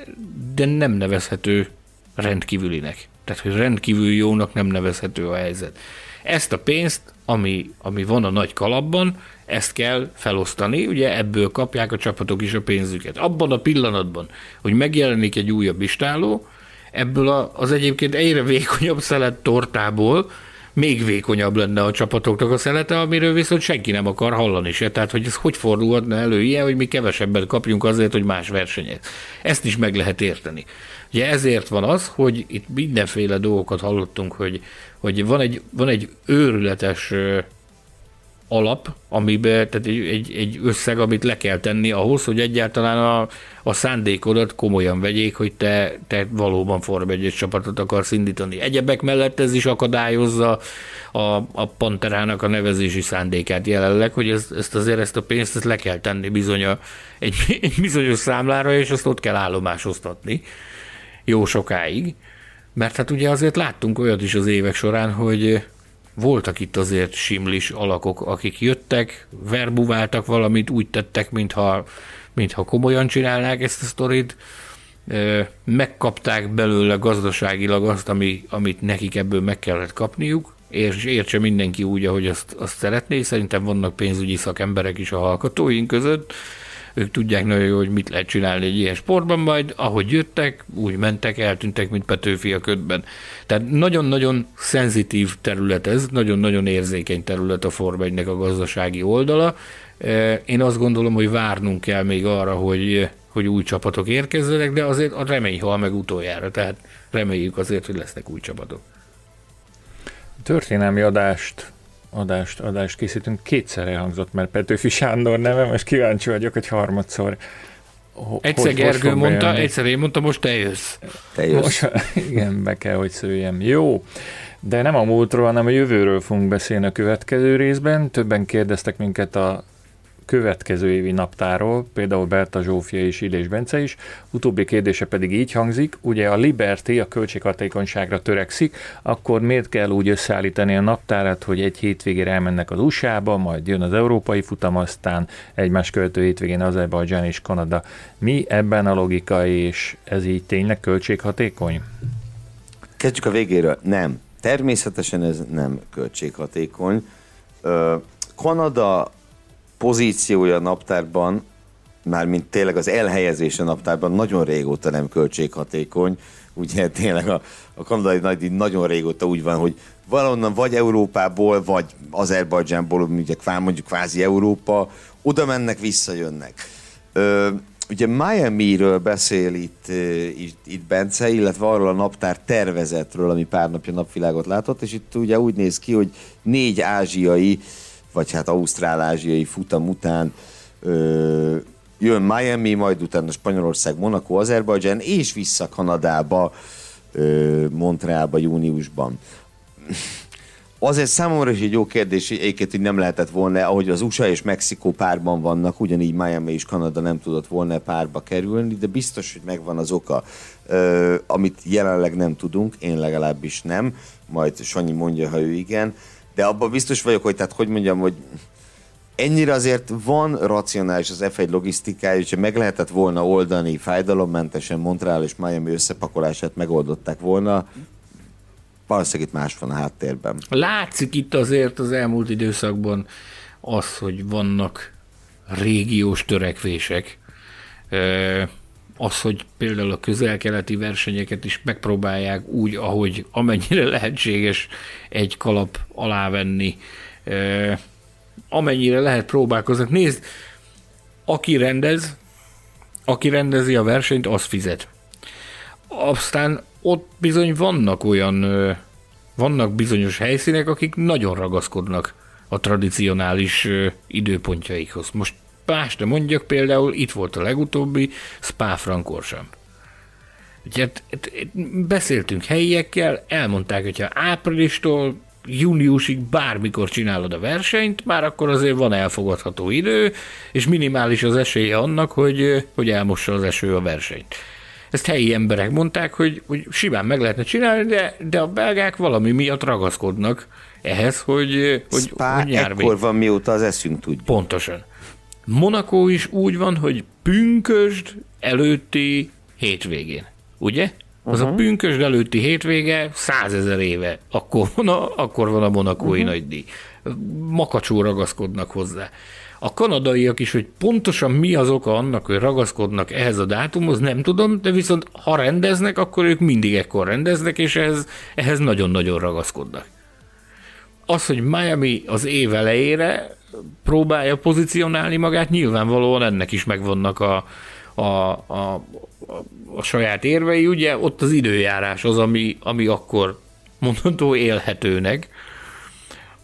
de nem nevezhető rendkívülinek. Tehát, hogy rendkívül jónak nem nevezhető a helyzet. Ezt a pénzt, ami, ami van a nagy kalapban, ezt kell felosztani, ugye ebből kapják a csapatok is a pénzüket. Abban a pillanatban, hogy megjelenik egy újabb istáló, ebből az egyébként egyre vékonyabb szelet tortából még vékonyabb lenne a csapatoknak a szelete, amiről viszont senki nem akar hallani se. Tehát, hogy ez hogy fordulhatna elő ilyen, hogy mi kevesebbet kapjunk azért, hogy más versenyek. Ezt is meg lehet érteni. Ugye ezért van az, hogy itt mindenféle dolgokat hallottunk, hogy, hogy van, egy, van egy őrületes alap, amiben, tehát egy, egy, egy összeg, amit le kell tenni ahhoz, hogy egyáltalán a, a szándékodat komolyan vegyék, hogy te, te valóban Form 1 csapatot akarsz indítani. Egyebek mellett ez is akadályozza a, a Panterának a nevezési szándékát jelenleg, hogy ezt, ezt azért ezt a pénzt ezt le kell tenni bizony a, egy, egy bizonyos számlára, és azt ott kell állomásoztatni jó sokáig. Mert hát ugye azért láttunk olyat is az évek során, hogy voltak itt azért simlis alakok, akik jöttek, verbuváltak valamit, úgy tettek, mintha, mintha komolyan csinálnák ezt a sztorit, megkapták belőle gazdaságilag azt, ami, amit nekik ebből meg kellett kapniuk, és értse mindenki úgy, ahogy azt, azt szeretné. Szerintem vannak pénzügyi szakemberek is a hallgatóink között, ők tudják nagyon jó, hogy mit lehet csinálni egy ilyen sportban, majd ahogy jöttek, úgy mentek, eltűntek, mint Petőfi a ködben. Tehát nagyon-nagyon szenzitív terület ez, nagyon-nagyon érzékeny terület a Forma a gazdasági oldala. E, én azt gondolom, hogy várnunk kell még arra, hogy, hogy új csapatok érkezzenek, de azért a remény hal meg utoljára, tehát reméljük azért, hogy lesznek új csapatok. Történelmi adást adást, adást készítünk, kétszer elhangzott mert Petőfi Sándor neve, most kíváncsi vagyok, hogy harmadszor Egyszer hogy, Gergő hogy mondta, bejönni. egyszer én mondtam, most te jössz. Te jössz. Most, igen, be kell, hogy szőjem. Jó, de nem a múltról, hanem a jövőről fogunk beszélni a következő részben. Többen kérdeztek minket a következő évi naptáról, például Berta Zsófia és Illés Bence is. Utóbbi kérdése pedig így hangzik, ugye a Liberty a költséghatékonyságra törekszik, akkor miért kell úgy összeállítani a naptárat, hogy egy hétvégére elmennek az USA-ba, majd jön az európai futam, aztán egymás követő hétvégén Azerbajdzsán és Kanada. Mi ebben a logika, és ez így tényleg költséghatékony? Kezdjük a végéről. Nem. Természetesen ez nem költséghatékony. Kanada pozíciója a naptárban, mármint tényleg az elhelyezés a naptárban nagyon régóta nem költséghatékony. Ugye tényleg a, a kanadai nagy nagyon régóta úgy van, hogy valonnan vagy Európából, vagy Azerbajdzsánból, ugye mondjuk kvázi Európa, oda mennek, visszajönnek. Ö, ugye Miami-ről beszél itt, itt, itt Bence, illetve arról a naptár tervezetről, ami pár napja napvilágot látott, és itt ugye úgy néz ki, hogy négy ázsiai vagy hát ausztrál-ázsiai futam után ö, jön Miami, majd utána Spanyolország, Monaco, Azerbajdzsán, és vissza Kanadába, ö, Montrealba júniusban. Azért számomra is egy jó kérdés, egyébként, hogy nem lehetett volna, ahogy az USA és Mexikó párban vannak, ugyanígy Miami és Kanada nem tudott volna párba kerülni, de biztos, hogy megvan az oka, ö, amit jelenleg nem tudunk, én legalábbis nem, majd Sanyi mondja, ha ő igen, de abban biztos vagyok, hogy tehát hogy mondjam, hogy ennyire azért van racionális az F1 logisztikája, hogyha meg lehetett volna oldani fájdalommentesen Montreal és Miami összepakolását megoldották volna, valószínűleg itt más van a háttérben. Látszik itt azért az elmúlt időszakban az, hogy vannak régiós törekvések, az, hogy például a közel-keleti versenyeket is megpróbálják úgy, ahogy amennyire lehetséges egy kalap alá venni, amennyire lehet próbálkoznak. Nézd, aki rendez, aki rendezi a versenyt, az fizet. Aztán ott bizony vannak olyan, vannak bizonyos helyszínek, akik nagyon ragaszkodnak a tradicionális időpontjaikhoz. Most más nem mondjak, például itt volt a legutóbbi Spa Francorchamps. Ugye, beszéltünk helyiekkel, elmondták, hogyha áprilistól júniusig bármikor csinálod a versenyt, már akkor azért van elfogadható idő, és minimális az esélye annak, hogy, hogy elmossa az eső a versenyt. Ezt helyi emberek mondták, hogy, hogy simán meg lehetne csinálni, de, de a belgák valami miatt ragaszkodnak ehhez, hogy, hogy, Spa hogy ekkor van, mióta az eszünk tudja. Pontosan. Monaco is úgy van, hogy pünkösd előtti hétvégén, ugye? Az uh-huh. a mhm. pünkösd előtti hétvége százezer éve, akkor van a, akkor van a monakói uh-huh. nagydíj. Makacsó ragaszkodnak hozzá. A kanadaiak is, hogy pontosan mi az oka annak, hogy ragaszkodnak ehhez a dátumhoz, nem tudom, de viszont ha rendeznek, akkor ők mindig ekkor rendeznek, és ehhez, ehhez nagyon-nagyon ragaszkodnak. Az, hogy Miami az év elejére próbálja pozícionálni magát, nyilvánvalóan ennek is megvannak a, a, a, a, saját érvei, ugye ott az időjárás az, ami, ami akkor mondható élhetőnek.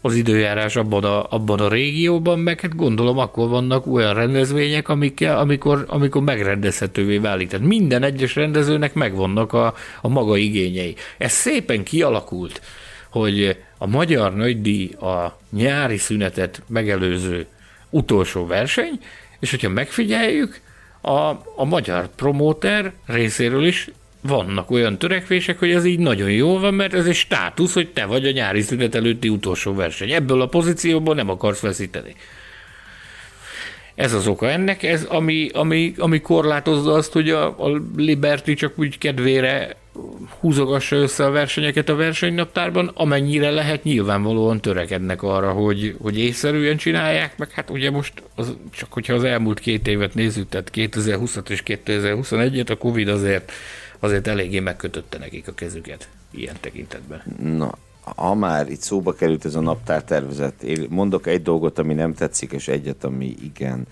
az időjárás abban a, abban a régióban, meg hát gondolom akkor vannak olyan rendezvények, amikkel, amikor, amikor megrendezhetővé válik. Tehát minden egyes rendezőnek megvannak a, a maga igényei. Ez szépen kialakult, hogy a Magyar Nagydíj a nyári szünetet megelőző utolsó verseny, és hogyha megfigyeljük, a, a magyar promóter részéről is vannak olyan törekvések, hogy ez így nagyon jól van, mert ez egy státusz, hogy te vagy a nyári szünet előtti utolsó verseny. Ebből a pozícióból nem akarsz veszíteni. Ez az oka ennek, ez ami, ami, ami korlátozza azt, hogy a, a Liberty csak úgy kedvére húzogassa össze a versenyeket a versenynaptárban, amennyire lehet nyilvánvalóan törekednek arra, hogy, hogy észszerűen csinálják, meg hát ugye most az, csak hogyha az elmúlt két évet nézzük, tehát 2020 és 2021-et, a Covid azért, azért eléggé megkötötte nekik a kezüket ilyen tekintetben. Na, ha már itt szóba került ez a naptártervezet, én mondok egy dolgot, ami nem tetszik, és egyet, ami igen.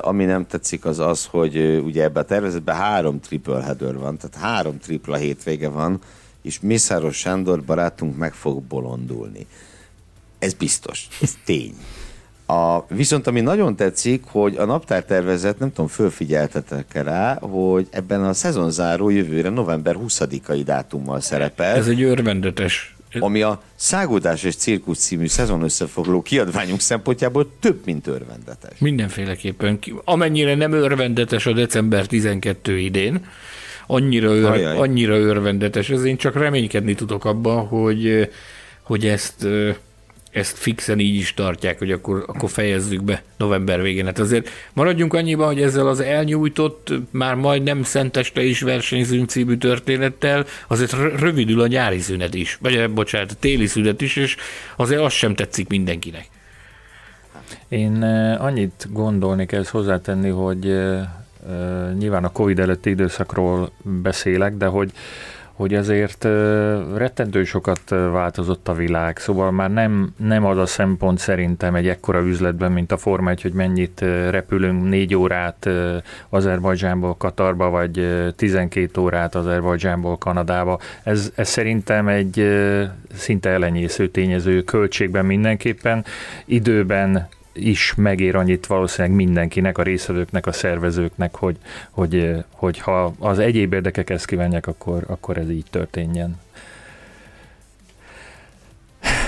Ami nem tetszik az az, hogy ugye ebben a tervezetben három triple header van, tehát három tripla hétvége van, és Mészáros Sándor barátunk meg fog bolondulni. Ez biztos, ez tény. A, viszont ami nagyon tetszik, hogy a naptártervezet, nem tudom, fölfigyeltetek rá, hogy ebben a szezonzáró jövőre november 20-ai dátummal szerepel. Ez egy örvendetes ami a Szágódás és Cirkusz című szezon összefoglaló kiadványunk szempontjából több, mint örvendetes. Mindenféleképpen. Amennyire nem örvendetes a december 12 idén, annyira, ör, annyira örvendetes. Ez én csak reménykedni tudok abban, hogy, hogy ezt ezt fixen így is tartják, hogy akkor, akkor fejezzük be november végén. Hát azért maradjunk annyiban, hogy ezzel az elnyújtott, már majd nem szenteste is versenyzünk című történettel, azért rövidül a nyári szünet is, vagy eh, bocsánat, a téli szünet is, és azért az sem tetszik mindenkinek. Én eh, annyit gondolnék ezt hozzátenni, hogy eh, nyilván a Covid előtti időszakról beszélek, de hogy hogy azért rettentő sokat változott a világ, szóval már nem, nem az a szempont szerintem egy ekkora üzletben, mint a Forma 1, hogy mennyit repülünk négy órát Azerbajdzsánból Katarba, vagy 12 órát Azerbajdzsánból Kanadába. Ez, ez szerintem egy szinte elenyésző tényező költségben mindenképpen, időben is megér annyit valószínűleg mindenkinek, a részvevőknek, a szervezőknek, hogy, hogy, hogy ha az egyéb érdekek ezt kívánják, akkor, akkor ez így történjen.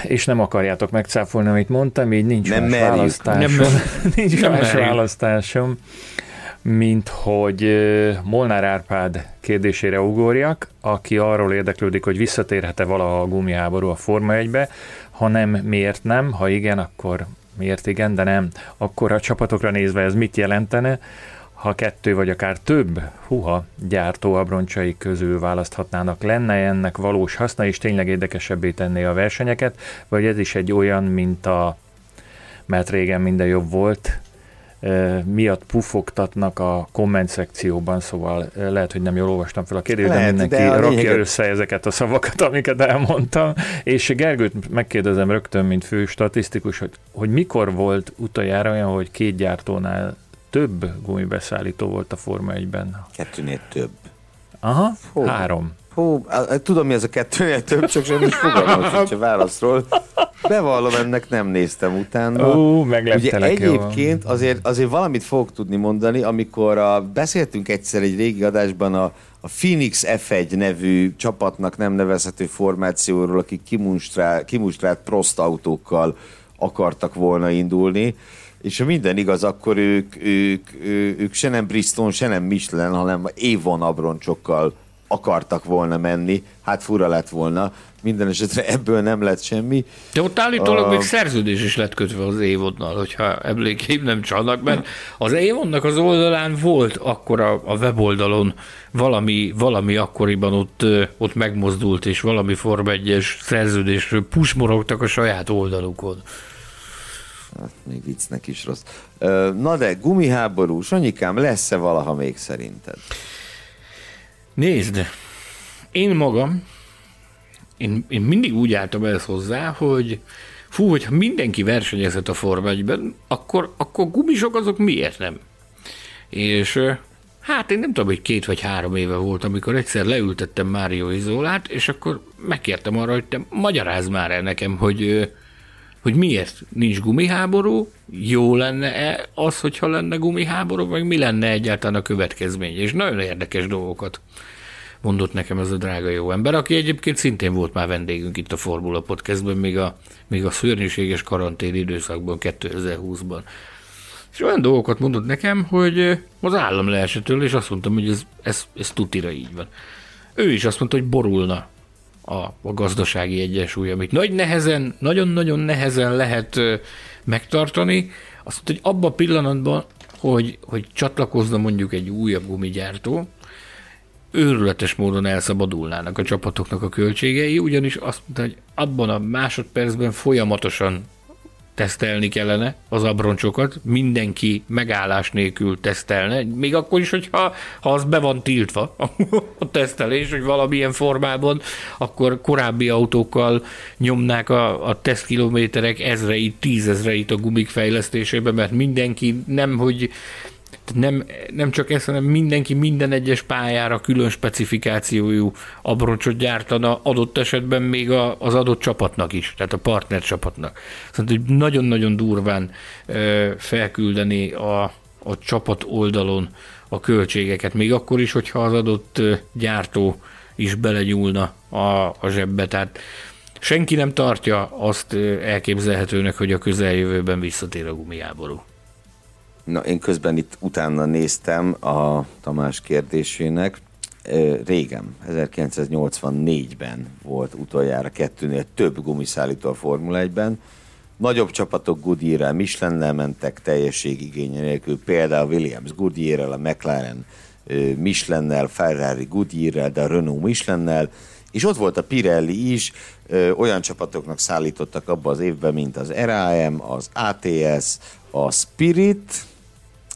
És nem akarjátok megcáfolni, amit mondtam, így nincs nem más merjük. választásom. Nem, nincs nem más merjük. választásom, mint hogy Molnár Árpád kérdésére ugorjak, aki arról érdeklődik, hogy visszatérhet-e valaha a gumiháború a Forma 1-be, ha nem, miért nem, ha igen, akkor miért igen, de nem, akkor a csapatokra nézve ez mit jelentene, ha kettő vagy akár több huha gyártó abroncsai közül választhatnának, lenne ennek valós haszna, és tényleg érdekesebbé tenné a versenyeket, vagy ez is egy olyan, mint a mert régen minden jobb volt, miatt pufogtatnak a komment szekcióban, szóval lehet, hogy nem jól olvastam fel a kérdést, de mindenki de rakja lényeget... össze ezeket a szavakat, amiket elmondtam. És Gergőt megkérdezem rögtön, mint fő statisztikus, hogy, hogy mikor volt utoljára olyan, hogy két gyártónál több gumibeszállító volt a Forma 1-ben? Kettőnél több. Aha, Fó. három. Hú, tudom, mi ez a kettőnél több, csak sem is fogalmam sincs a válaszról. Bevallom, ennek nem néztem utána. Ú, Ugye egyébként azért, azért valamit fogok tudni mondani, amikor a, beszéltünk egyszer egy régi adásban a, a Phoenix F1 nevű csapatnak nem nevezhető formációról, akik kimunstrált, kimunstrált prost autókkal akartak volna indulni, és ha minden igaz, akkor ők, ők, ők, ők se nem Bristol, se nem Michelin, hanem Avon abroncsokkal akartak volna menni, hát fura lett volna, minden esetre ebből nem lett semmi. De ott állítólag a... még szerződés is lett kötve az Évonnal, hogyha emlékeim nem csalnak, mert az Évonnak az oldalán volt akkor a, a weboldalon valami, valami akkoriban ott, ott megmozdult, és valami Form 1 szerződésről pusmorogtak a saját oldalukon. Hát még viccnek is rossz. Na de, gumiháború, Sanyikám, lesz-e valaha még szerinted? Nézd, én magam, én, én mindig úgy álltam ezt hozzá, hogy fú, hogyha mindenki versenyezhet a Forma 1 akkor, akkor gumisok azok miért nem? És hát én nem tudom, hogy két vagy három éve volt, amikor egyszer leültettem Mário Izolát, és akkor megkértem arra, hogy te magyarázd már el nekem, hogy hogy miért nincs gumiháború, jó lenne-e az, hogyha lenne gumiháború, vagy mi lenne egyáltalán a következmény. És nagyon érdekes dolgokat mondott nekem ez a drága jó ember, aki egyébként szintén volt már vendégünk itt a Formula Podcastben, még a, még a szörnyűséges karantén időszakban, 2020-ban. És olyan dolgokat mondott nekem, hogy az állam leesetől, és azt mondtam, hogy ez, ez, ez tutira így van. Ő is azt mondta, hogy borulna a, a gazdasági egyensúly, amit nagy nehezen, nagyon-nagyon nehezen lehet megtartani. Azt hogy abban a pillanatban, hogy, hogy csatlakozna mondjuk egy újabb gumigyártó, őrületes módon elszabadulnának a csapatoknak a költségei, ugyanis azt mondta, hogy abban a másodpercben folyamatosan tesztelni kellene az abroncsokat, mindenki megállás nélkül tesztelne, még akkor is, hogyha ha az be van tiltva a tesztelés, hogy valamilyen formában, akkor korábbi autókkal nyomnák a, a tesztkilométerek ezreit, tízezreit a gumik fejlesztésébe, mert mindenki nem, hogy nem, nem csak ezt, hanem mindenki minden egyes pályára külön specifikációjú abroncsot gyártana, adott esetben még a, az adott csapatnak is, tehát a partner csapatnak. Szóval, hogy nagyon-nagyon durván felküldeni a, a csapat oldalon a költségeket, még akkor is, hogyha az adott gyártó is belegyúlna a, a zsebbe. Tehát senki nem tartja azt elképzelhetőnek, hogy a közeljövőben visszatér a gumiáború. Na, én közben itt utána néztem a Tamás kérdésének. Régen, 1984-ben volt utoljára kettőnél több gumiszállító a Formula 1-ben. Nagyobb csapatok Goodyear-rel, Michelin-nel mentek teljességigénye nélkül, például Williams Goodyear-rel, a McLaren Michelin-nel, Ferrari Goodyear-rel, de a Renault Michelin-nel, és ott volt a Pirelli is, olyan csapatoknak szállítottak abba az évben, mint az RAM, az ATS, a Spirit,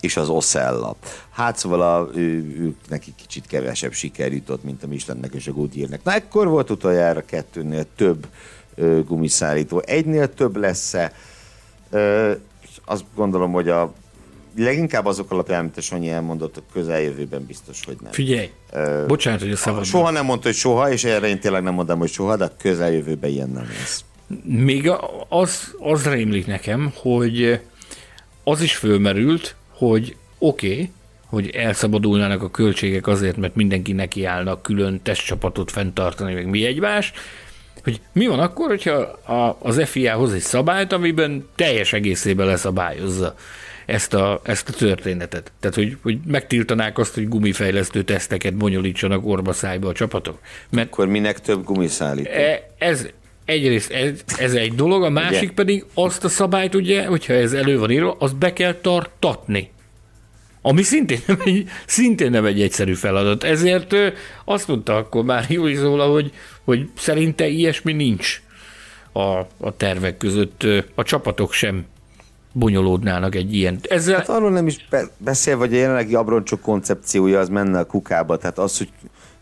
és az Oszella. Hát szóval a, ő, ők neki kicsit kevesebb siker jutott, mint a Michelinnek és a Goodyearnek. Na ekkor volt utoljára kettőnél több ö, gumiszállító. Egynél több lesz-e? Ö, azt gondolom, hogy a leginkább azok alapján, amit a Sanyi elmondott, a közeljövőben biztos, hogy nem. Figyelj, uh, bocsánat, hogy a szabad. Soha nem mondta, hogy soha, és erre én tényleg nem mondom, hogy soha, de a közeljövőben ilyen nem lesz. Még az, az rémlik nekem, hogy az is fölmerült, hogy oké, okay, hogy elszabadulnának a költségek azért, mert mindenki nekiállna külön testcsapatot fenntartani, meg mi egymás, hogy mi van akkor, hogyha a, az FIA hoz egy szabályt, amiben teljes egészében leszabályozza ezt a, ezt a történetet. Tehát, hogy, hogy megtiltanák azt, hogy gumifejlesztő teszteket bonyolítsanak orba szájba a csapatok. Mert akkor minek több gumiszállító? E, ez, egyrészt ez, ez egy dolog, a másik ugye? pedig azt a szabályt, ugye, hogyha ez elő van írva, azt be kell tartatni. Ami szintén nem egy, szintén nem egy egyszerű feladat. Ezért azt mondta akkor már Júli Zóla, hogy, hogy szerinte ilyesmi nincs a, a tervek között. A csapatok sem bonyolódnának egy ilyen. Ezzel... Hát arról nem is beszél, hogy a jelenlegi abroncsok koncepciója az menne a kukába, tehát az, hogy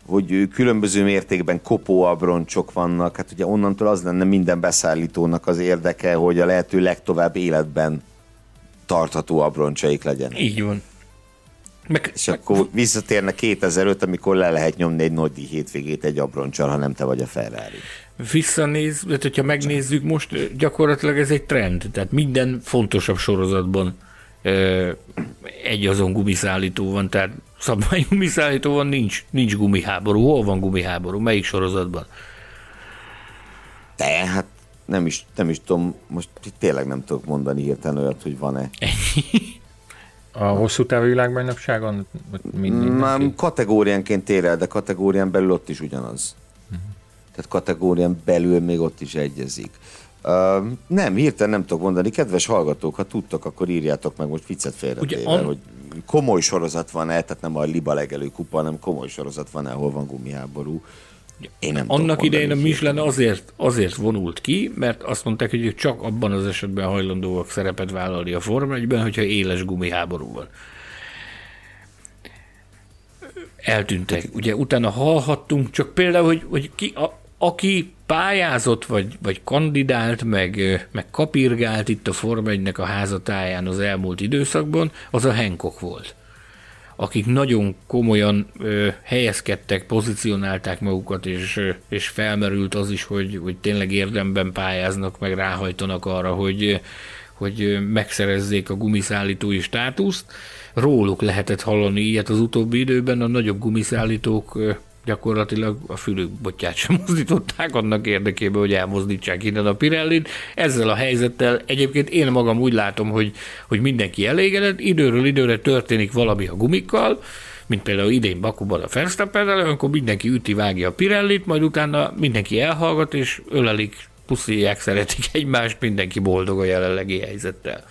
hogy különböző mértékben kopó abroncsok vannak, hát ugye onnantól az lenne minden beszállítónak az érdeke, hogy a lehető legtovább életben tartható abroncsaik legyenek. Így van. Meg, és meg... akkor visszatérne 2005, amikor le lehet nyomni egy nagy hétvégét egy abroncsal, ha nem te vagy a Ferrari. Visszanéz, tehát hogyha megnézzük most, gyakorlatilag ez egy trend, tehát minden fontosabb sorozatban egy azon gumiszállító van, tehát szabvány gumiszállító van, nincs, nincs gumiháború. Hol van gumiháború? Melyik sorozatban? De hát nem is, nem is tudom, most tényleg nem tudok mondani hirtelen olyat, hogy van-e. A hosszú távú világbajnokságon? Nem, kategóriánként ér el, de kategórián belül ott is ugyanaz. Uh-huh. Tehát kategórián belül még ott is egyezik. Uh, nem, hirtelen nem tudok mondani. Kedves hallgatók, ha tudtok, akkor írjátok meg most viccet félretéve, an... hogy komoly sorozat van-e, tehát nem a liba legelő kupa, hanem komoly sorozat van-e, ahol van gumiháború. Én nem Annak idején a Michelin azért, azért vonult ki, mert azt mondták, hogy csak abban az esetben hajlandóak szerepet vállalni a Forma 1 hogyha éles gumiháború van. Eltűntek. Ugye utána hallhattunk, csak például, hogy, hogy ki, a, aki pályázott, vagy, vagy kandidált, meg, meg kapirgált itt a Forma 1 a házatáján az elmúlt időszakban, az a Hancock volt akik nagyon komolyan ö, helyezkedtek, pozícionálták magukat, és, ö, és felmerült az is, hogy, hogy tényleg érdemben pályáznak, meg ráhajtanak arra, hogy, hogy megszerezzék a gumiszállítói státuszt. Róluk lehetett hallani ilyet az utóbbi időben, a nagyobb gumiszállítók gyakorlatilag a fülükbotját sem mozdították annak érdekében, hogy elmozdítsák innen a Pirellit. Ezzel a helyzettel egyébként én magam úgy látom, hogy, hogy mindenki elégedett, időről időre történik valami a gumikkal, mint például idén Bakuban a verstappen akkor mindenki üti, vágja a Pirellit, majd utána mindenki elhallgat, és ölelik, puszilják, szeretik egymást, mindenki boldog a jelenlegi helyzettel.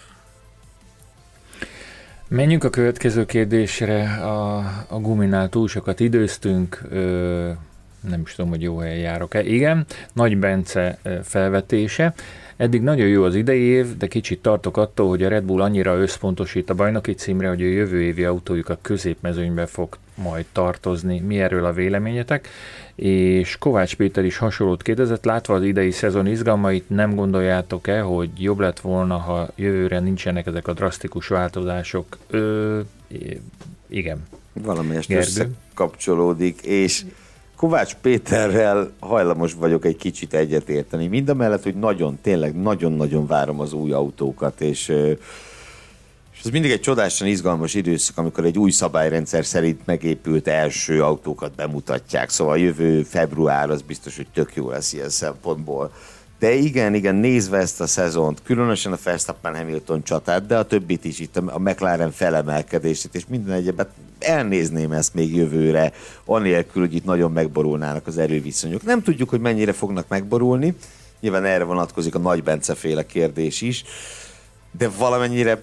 Menjünk a következő kérdésre. A, a guminál túl sokat időztünk, ö, nem is tudom, hogy jó helyen járok-e. Igen, Nagy Bence felvetése. Eddig nagyon jó az idei év, de kicsit tartok attól, hogy a Red Bull annyira összpontosít a bajnoki címre, hogy a jövő évi autójuk a középmezőnybe fog majd tartozni. Mi erről a véleményetek? És Kovács Péter is hasonlót kérdezett, látva az idei szezon izgalmait, nem gondoljátok-e, hogy jobb lett volna, ha jövőre nincsenek ezek a drasztikus változások? Ö, igen. Valamelyest összekapcsolódik, és Kovács Péterrel hajlamos vagyok egy kicsit egyetérteni. Mind a mellett, hogy nagyon, tényleg nagyon-nagyon várom az új autókat, és, és ez mindig egy csodásan izgalmas időszak, amikor egy új szabályrendszer szerint megépült első autókat bemutatják. Szóval jövő február az biztos, hogy tök jó lesz ilyen szempontból. De igen, igen, nézve ezt a szezont, különösen a Verstappen Hamilton csatát, de a többit is itt, a McLaren felemelkedését, és minden egyebet elnézném ezt még jövőre, anélkül, hogy itt nagyon megborulnának az erőviszonyok. Nem tudjuk, hogy mennyire fognak megborulni, nyilván erre vonatkozik a Nagy Bence féle kérdés is, de valamennyire,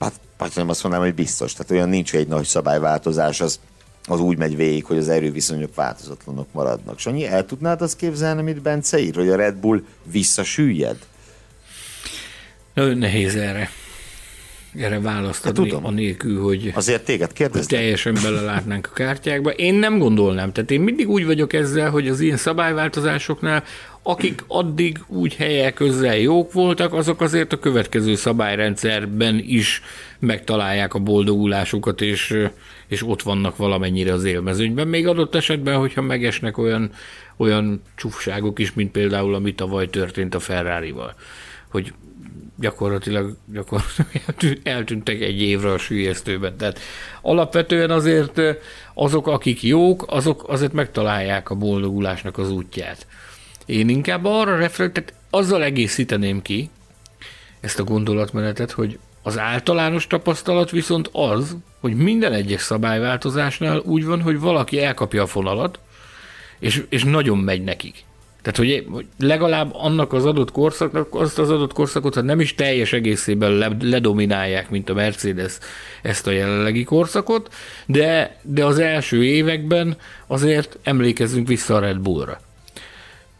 hát, hát nem azt mondanám, hogy biztos, tehát olyan nincs, hogy egy nagy szabályváltozás, az az úgy megy végig, hogy az erőviszonyok változatlanok maradnak. Sanyi, el tudnád azt képzelni, amit Bence ír, hogy a Red Bull visszasüllyed? Nagyon nehéz erre erre választ adni, hát, tudom. anélkül, hogy, Azért téged hogy teljesen belelátnánk a kártyákba. Én nem gondolnám. Tehát én mindig úgy vagyok ezzel, hogy az ilyen szabályváltozásoknál akik addig úgy helyek közel jók voltak, azok azért a következő szabályrendszerben is megtalálják a boldogulásukat, és, és ott vannak valamennyire az élmezőnyben. Még adott esetben, hogyha megesnek olyan, olyan csúfságok is, mint például ami tavaly történt a Ferrari-val, hogy gyakorlatilag, gyakorlatilag eltűntek egy évre a sülyeztőben. Tehát alapvetően azért azok, akik jók, azok azért megtalálják a boldogulásnak az útját. Én inkább arra reflektálok, azzal egészíteném ki ezt a gondolatmenetet, hogy az általános tapasztalat viszont az, hogy minden egyes szabályváltozásnál úgy van, hogy valaki elkapja a fonalat, és, és nagyon megy nekik. Tehát, hogy, legalább annak az adott korszaknak, azt az adott korszakot, ha nem is teljes egészében le, ledominálják, mint a Mercedes ezt a jelenlegi korszakot, de, de az első években azért emlékezzünk vissza a Red Bullra.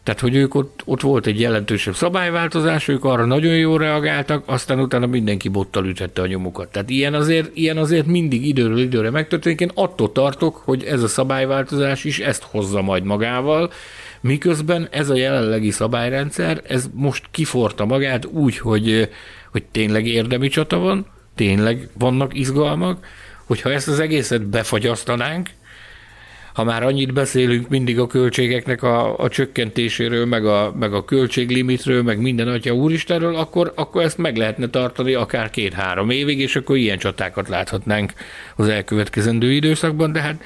Tehát, hogy ők ott, ott volt egy jelentősebb szabályváltozás, ők arra nagyon jól reagáltak, aztán utána mindenki bottal ütette a nyomukat. Tehát ilyen azért, ilyen azért mindig időről időre megtörténik. Én attól tartok, hogy ez a szabályváltozás is ezt hozza majd magával, miközben ez a jelenlegi szabályrendszer, ez most kiforta magát úgy, hogy, hogy tényleg érdemi csata van, tényleg vannak izgalmak, hogyha ezt az egészet befagyasztanánk, ha már annyit beszélünk mindig a költségeknek a, a csökkentéséről, meg a, meg a költséglimitről, meg minden atya úristenről, akkor, akkor ezt meg lehetne tartani akár két-három évig, és akkor ilyen csatákat láthatnánk az elkövetkezendő időszakban, de hát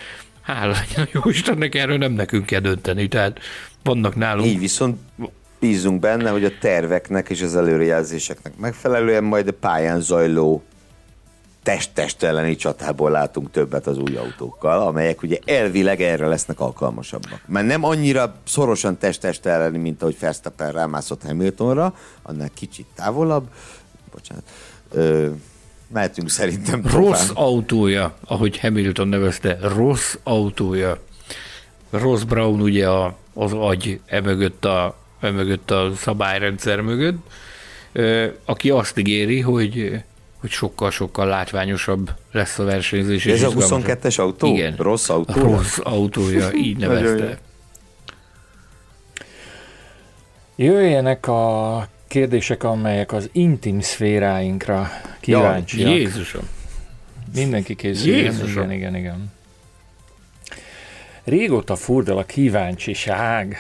hála legyen a jó Istennek, erről nem nekünk kell dönteni, tehát vannak nálunk. Így viszont bízunk benne, hogy a terveknek és az előrejelzéseknek megfelelően majd a pályán zajló test-test elleni csatából látunk többet az új autókkal, amelyek ugye elvileg erre lesznek alkalmasabbak. Mert nem annyira szorosan test-test elleni, mint ahogy Verstappen rámászott Hamiltonra, annál kicsit távolabb. Bocsánat. Mehetünk szerintem tovább. Rossz autója, ahogy Hamilton nevezte, rossz autója. Ross Brown ugye a, az agy emögött a, emögött a szabályrendszer mögött, aki azt ígéri, hogy hogy sokkal-sokkal látványosabb lesz a versenyzés. Ez a 22-es autó? Igen. Rossz autó? Rossz autója, így nevezte. Jöjjenek a kérdések, amelyek az intim szféráinkra kíváncsiak. Ja, Jézusom! Mindenki készül. Igen, igen, igen. Régóta furdal a kíváncsiság.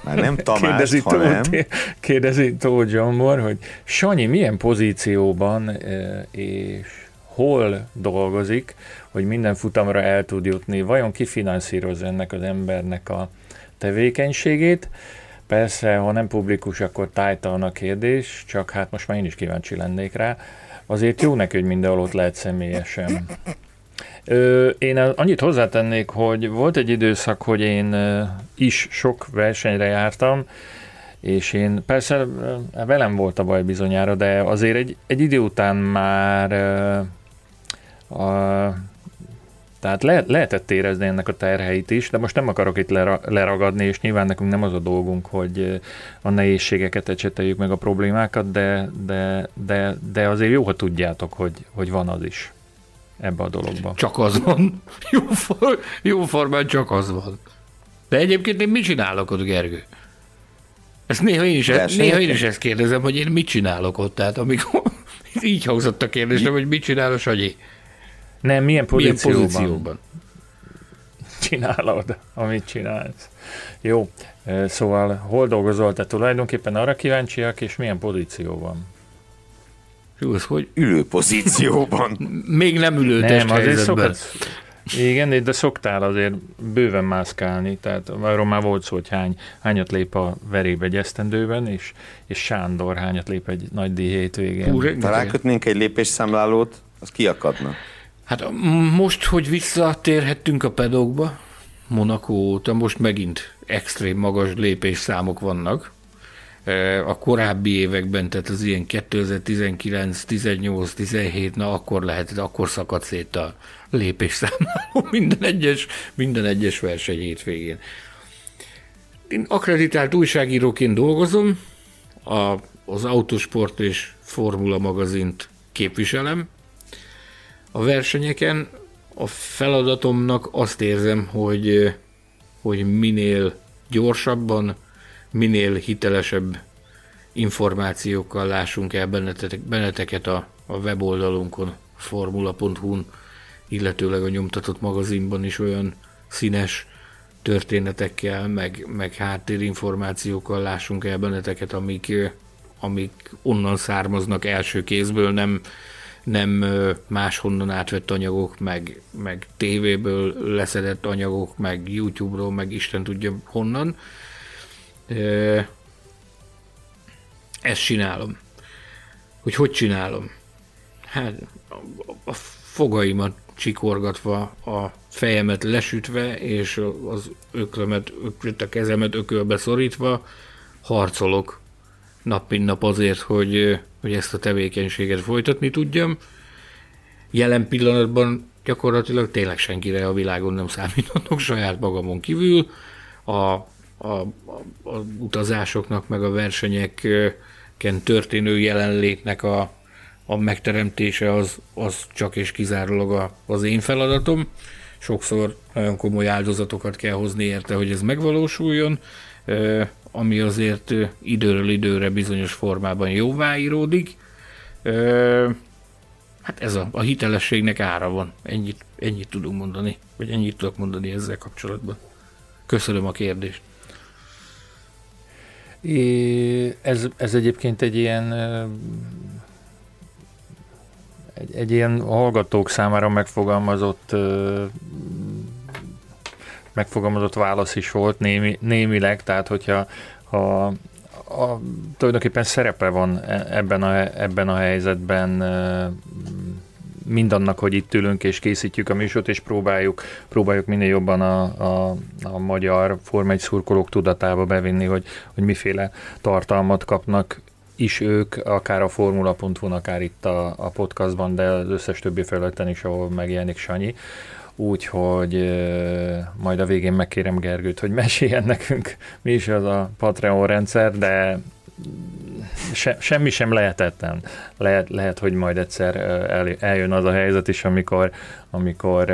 Már nem Tamás, kérdezi hanem... Tó, kérdezi Tóth Zsombor, hogy Sanyi milyen pozícióban és hol dolgozik, hogy minden futamra el tud jutni, vajon ki finanszíroz ennek az embernek a tevékenységét. Persze, ha nem publikus, akkor tájtalan a kérdés, csak hát most már én is kíváncsi lennék rá. Azért jó neki, hogy mindenhol ott lehet személyesen. Ö, én annyit hozzátennék, hogy volt egy időszak, hogy én is sok versenyre jártam, és én persze velem volt a baj bizonyára, de azért egy, egy idő után már a, tehát le, lehetett érezni ennek a terheit is, de most nem akarok itt lera, leragadni, és nyilván nekünk nem az a dolgunk, hogy a nehézségeket ecseteljük meg a problémákat, de, de, de, de azért jó, ha tudjátok, hogy, hogy van az is ebbe a dologba. Csak az van. Jó, for, jó formán csak az van. De egyébként én mit csinálok ott, Gergő? Ezt néha én is, ezt, néha én is ezt kérdezem, hogy én mit csinálok ott. Tehát amikor így hangzott a kérdésem, hogy mit csinál a Sanyi. Nem, milyen pozícióban? Milyen pozícióban? Csinálod, amit csinálsz. Jó, szóval hol dolgozol te tulajdonképpen arra kíváncsiak, és milyen pozícióban? Jó, ez hogy? Ülő pozícióban. Még nem ülő nem, azért szokott, igen, de szoktál azért bőven mászkálni, tehát arról már volt szó, hogy hány, hányat lép a verébe egy esztendőben, és, és Sándor hányat lép egy nagy díj hétvégén. Találkötnénk egy lépésszámlálót, az kiakadna. Hát most, hogy visszatérhettünk a pedokba, Monaco óta, most megint extrém magas lépésszámok vannak. E, a korábbi években, tehát az ilyen 2019, 18, 17, na akkor lehet, akkor szakadt szét a lépésszámláló minden egyes, minden egyes verseny hétvégén. Én akreditált újságíróként dolgozom, a, az Autosport és Formula magazint képviselem, a versenyeken. A feladatomnak azt érzem, hogy, hogy minél gyorsabban, minél hitelesebb információkkal lássunk el benneteket a, a weboldalunkon, formula.hu-n, illetőleg a nyomtatott magazinban is olyan színes történetekkel, meg, meg háttérinformációkkal lássunk el benneteket, amik, amik onnan származnak első kézből, nem, nem máshonnan átvett anyagok, meg, meg tévéből leszedett anyagok, meg YouTube-ról, meg Isten tudja honnan. Ezt csinálom. Hogy hogy csinálom? Hát a fogaimat csikorgatva, a fejemet lesütve, és az öklömet, a kezemet ökölbe szorítva harcolok nap mint nap azért, hogy hogy ezt a tevékenységet folytatni tudjam. Jelen pillanatban gyakorlatilag tényleg senkire a világon nem számíthatok saját magamon kívül. A, a, a, a utazásoknak, meg a versenyeken történő jelenlétnek a, a megteremtése az, az csak és kizárólag a, az én feladatom. Sokszor nagyon komoly áldozatokat kell hozni érte, hogy ez megvalósuljon ami azért időről időre bizonyos formában jóváíródik. Hát ez a, a hitelességnek ára van. Ennyit, ennyit tudunk mondani, vagy ennyit tudok mondani ezzel kapcsolatban. Köszönöm a kérdést. É, ez, ez egyébként egy ilyen egy, egy ilyen hallgatók számára megfogalmazott megfogalmazott válasz is volt némi, némileg, tehát hogyha ha a, tulajdonképpen szerepe van e, ebben a, ebben a helyzetben mindannak, hogy itt ülünk és készítjük a műsort, és próbáljuk, próbáljuk minél jobban a, a, a magyar Forma 1 szurkolók tudatába bevinni, hogy, hogy miféle tartalmat kapnak is ők, akár a formula.hu, akár itt a, a podcastban, de az összes többi felületen is, ahol megjelenik Sanyi úgyhogy majd a végén megkérem Gergőt, hogy meséljen nekünk, mi is az a Patreon rendszer, de se, semmi sem lehetetlen. Lehet, lehet, hogy majd egyszer el, eljön az a helyzet is, amikor, amikor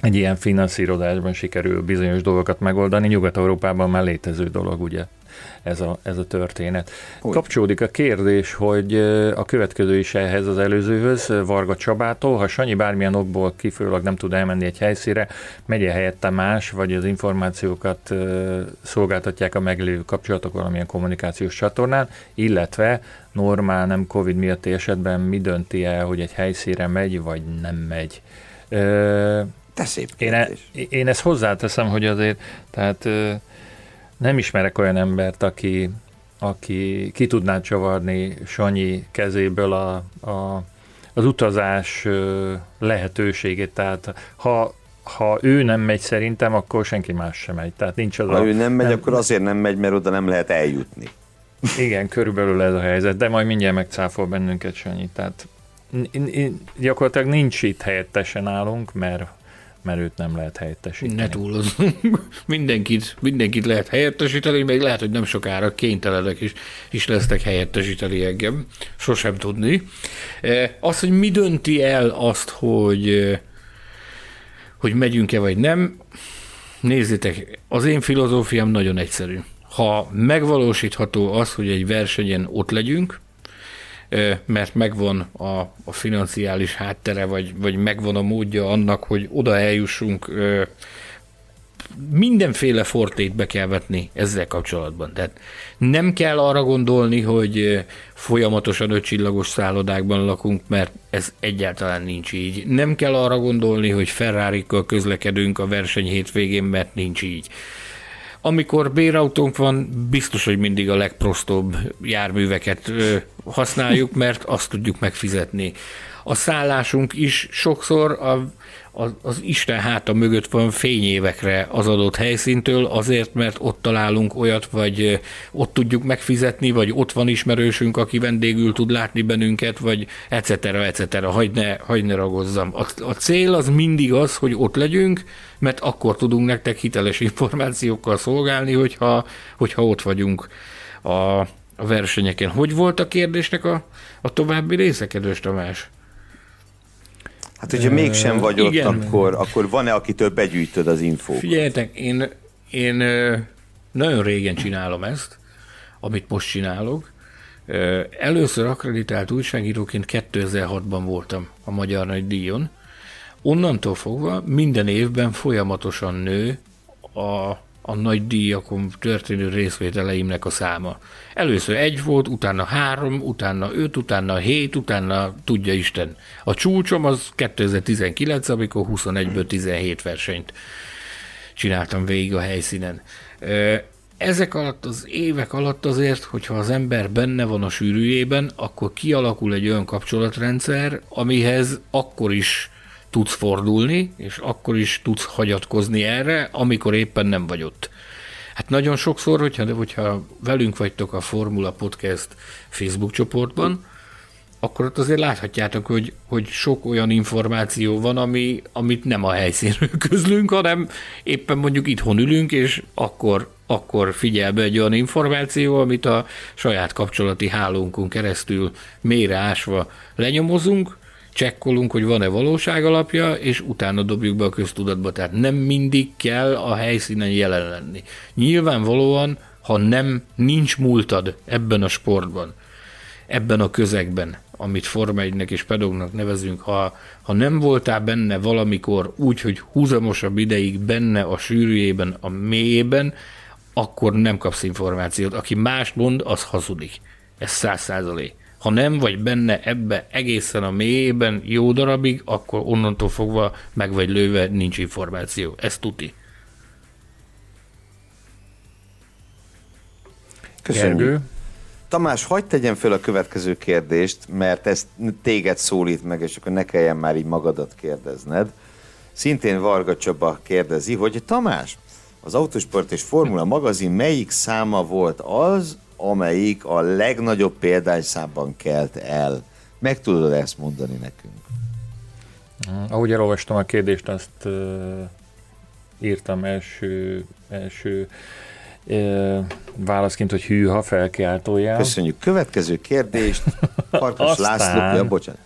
egy ilyen finanszírozásban sikerül bizonyos dolgokat megoldani. Nyugat-Európában már létező dolog, ugye? Ez a, ez a történet. Úgy. Kapcsolódik a kérdés, hogy a következő is ehhez az előzőhöz, Varga Csabától, ha Sanyi bármilyen okból kifőleg nem tud elmenni egy helyszíre, megye helyette más, vagy az információkat szolgáltatják a meglévő kapcsolatok valamilyen kommunikációs csatornán, illetve normál, nem Covid miatti esetben mi dönti el, hogy egy helyszíre megy, vagy nem megy. Te szép én, e, én ezt hozzáteszem, hogy azért, tehát nem ismerek olyan embert, aki, aki ki tudná csavarni Sanyi kezéből a, a, az utazás lehetőségét. Tehát ha ha ő nem megy szerintem, akkor senki más sem megy. Tehát nincs az ha a, ő nem megy, nem, akkor azért nem megy, mert oda nem lehet eljutni. Igen, körülbelül ez a helyzet, de majd mindjárt megcáfol bennünket Sanyi. Tehát gyakorlatilag nincs itt helyettesen állunk, mert mert őt nem lehet helyettesíteni. Ne túlozunk. mindenkit, mindenkit lehet helyettesíteni, még lehet, hogy nem sokára kénytelenek is, is lesznek helyettesíteni engem. Sosem tudni. E, az, hogy mi dönti el azt, hogy, e, hogy megyünk-e vagy nem, nézzétek, az én filozófiám nagyon egyszerű. Ha megvalósítható az, hogy egy versenyen ott legyünk, mert megvan a, a financiális háttere, vagy, vagy megvan a módja annak, hogy oda eljussunk, mindenféle fortét be kell vetni ezzel kapcsolatban. Tehát nem kell arra gondolni, hogy folyamatosan ötcsillagos szállodákban lakunk, mert ez egyáltalán nincs így. Nem kell arra gondolni, hogy ferrari közlekedünk a verseny hétvégén, mert nincs így. Amikor bérautónk van, biztos, hogy mindig a legprostóbb járműveket használjuk, mert azt tudjuk megfizetni. A szállásunk is sokszor a az, az Isten háta mögött van fényévekre az adott helyszíntől, azért, mert ott találunk olyat, vagy ott tudjuk megfizetni, vagy ott van ismerősünk, aki vendégül tud látni bennünket, vagy etc. etc. Hagy ne, hagy ne ragozzam. A, a cél az mindig az, hogy ott legyünk, mert akkor tudunk nektek hiteles információkkal szolgálni, hogyha, hogyha ott vagyunk a, a versenyeken. Hogy volt a kérdésnek a, a további része, kedves Tamás? Hát, hogyha mégsem vagy ott, igen. akkor, akkor van-e, akitől begyűjtöd az infókat? Figyeljetek, én, én nagyon régen csinálom ezt, amit most csinálok. Először akreditált újságíróként 2006-ban voltam a Magyar Nagy Díjon. Onnantól fogva minden évben folyamatosan nő a a nagy díjakon történő részvételeimnek a száma. Először egy volt, utána három, utána öt, utána hét, utána tudja Isten. A csúcsom az 2019, amikor 21-ből 17 versenyt csináltam végig a helyszínen. Ezek alatt az évek alatt azért, hogyha az ember benne van a sűrűjében, akkor kialakul egy olyan kapcsolatrendszer, amihez akkor is tudsz fordulni, és akkor is tudsz hagyatkozni erre, amikor éppen nem vagy ott. Hát nagyon sokszor, hogyha, hogyha velünk vagytok a Formula Podcast Facebook csoportban, akkor ott azért láthatjátok, hogy, hogy sok olyan információ van, ami, amit nem a helyszínről közlünk, hanem éppen mondjuk itthon ülünk, és akkor, akkor figyel be egy olyan információ, amit a saját kapcsolati hálónkon keresztül mélyre ásva lenyomozunk, csekkolunk, hogy van-e valóság alapja, és utána dobjuk be a köztudatba. Tehát nem mindig kell a helyszínen jelen lenni. Nyilvánvalóan, ha nem, nincs múltad ebben a sportban, ebben a közegben, amit Forma 1 és pedognak nevezünk, ha, ha nem voltál benne valamikor úgy, hogy húzamosabb ideig benne a sűrűjében, a mélyében, akkor nem kapsz információt. Aki más mond, az hazudik. Ez száz százalék. Ha nem vagy benne ebbe egészen a mélyében jó darabig, akkor onnantól fogva meg vagy lőve, nincs információ. Ez tuti. Köszönjük. Gergő. Tamás, hagyd tegyen föl a következő kérdést, mert ez téged szólít meg, és akkor ne kelljen már így magadat kérdezned. Szintén Varga Csaba kérdezi, hogy Tamás, az Autosport és Formula magazin melyik száma volt az, amelyik a legnagyobb példányszámban kelt el. Meg tudod ezt mondani nekünk? Ahogy elolvastam a kérdést, azt uh, írtam első, első uh, válaszként, hogy hűha felkiáltójál. Köszönjük. Következő kérdést. Farkas László, ja, bocsánat.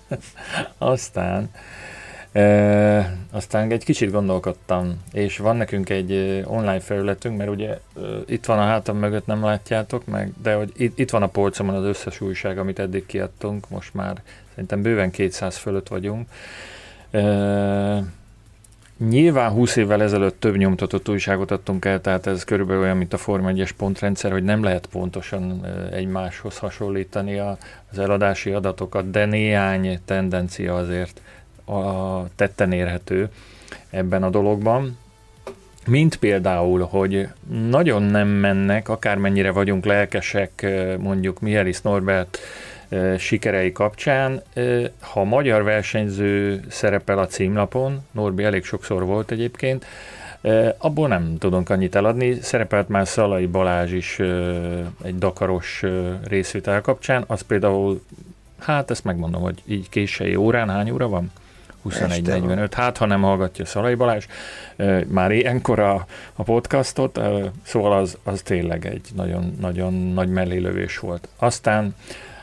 Aztán E, aztán egy kicsit gondolkodtam, és van nekünk egy online felületünk, mert ugye itt van a hátam mögött, nem látjátok meg, de hogy itt, itt van a polcomon az összes újság, amit eddig kiadtunk, most már szerintem bőven 200 fölött vagyunk. E, Nyilván 20 évvel ezelőtt több nyomtatott újságot adtunk el, tehát ez körülbelül olyan, mint a Forma 1-es pontrendszer, hogy nem lehet pontosan egymáshoz hasonlítani az eladási adatokat, de néhány tendencia azért a tetten érhető ebben a dologban. Mint például, hogy nagyon nem mennek, akármennyire vagyunk lelkesek, mondjuk Mihelis Norbert sikerei kapcsán. Ha magyar versenyző szerepel a címlapon, Norbi elég sokszor volt egyébként, abból nem tudunk annyit eladni. Szerepelt már Szalai Balázs is egy dakaros részvétel kapcsán, az például, hát ezt megmondom, hogy így késői órán hány óra van? 21.45, hát ha nem hallgatja Szalai Balázs, már ilyenkor a, a podcastot, szóval az, az tényleg egy nagyon, nagyon nagy mellélövés volt. Aztán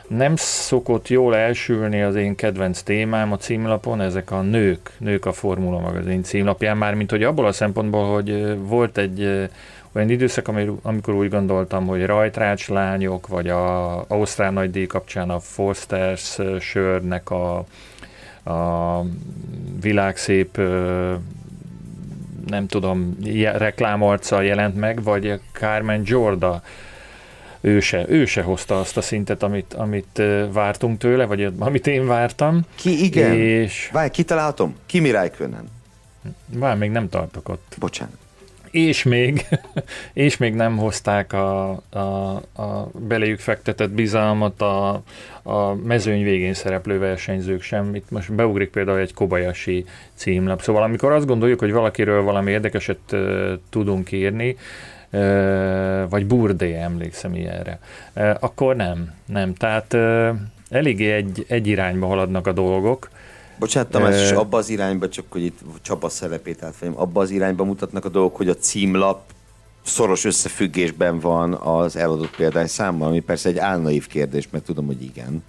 nem szokott jól elsülni az én kedvenc témám a címlapon, ezek a nők, nők a Formula magazin címlapján, már mint hogy abból a szempontból, hogy volt egy olyan időszak, amikor úgy gondoltam, hogy rajtrács lányok, vagy a Ausztrál nagydíj kapcsán a Forsters sörnek a, a világszép nem tudom, reklámarccal jelent meg, vagy Carmen Jorda ő se, ő se hozta azt a szintet, amit, amit vártunk tőle, vagy amit én vártam. Ki, igen. És... Várj, kitalálhatom? Kimi Räikkönen. Várj, még nem tartok ott. Bocsánat. És még, és még nem hozták a, a, a beléjük fektetett bizalmat a, a mezőny végén szereplő versenyzők sem. Itt most beugrik például egy Kobayashi címlap. Szóval amikor azt gondoljuk, hogy valakiről valami érdekeset uh, tudunk írni, vagy Burdé, emlékszem ilyenre. Akkor nem, nem. Tehát eléggé egy, egy irányba haladnak a dolgok. Bocsánat, Tamás, és abba az irányba, csak hogy itt Csaba szerepét átfejem, abba az irányba mutatnak a dolgok, hogy a címlap szoros összefüggésben van az eladott példány számmal, ami persze egy álnaív kérdés, mert tudom, hogy igen.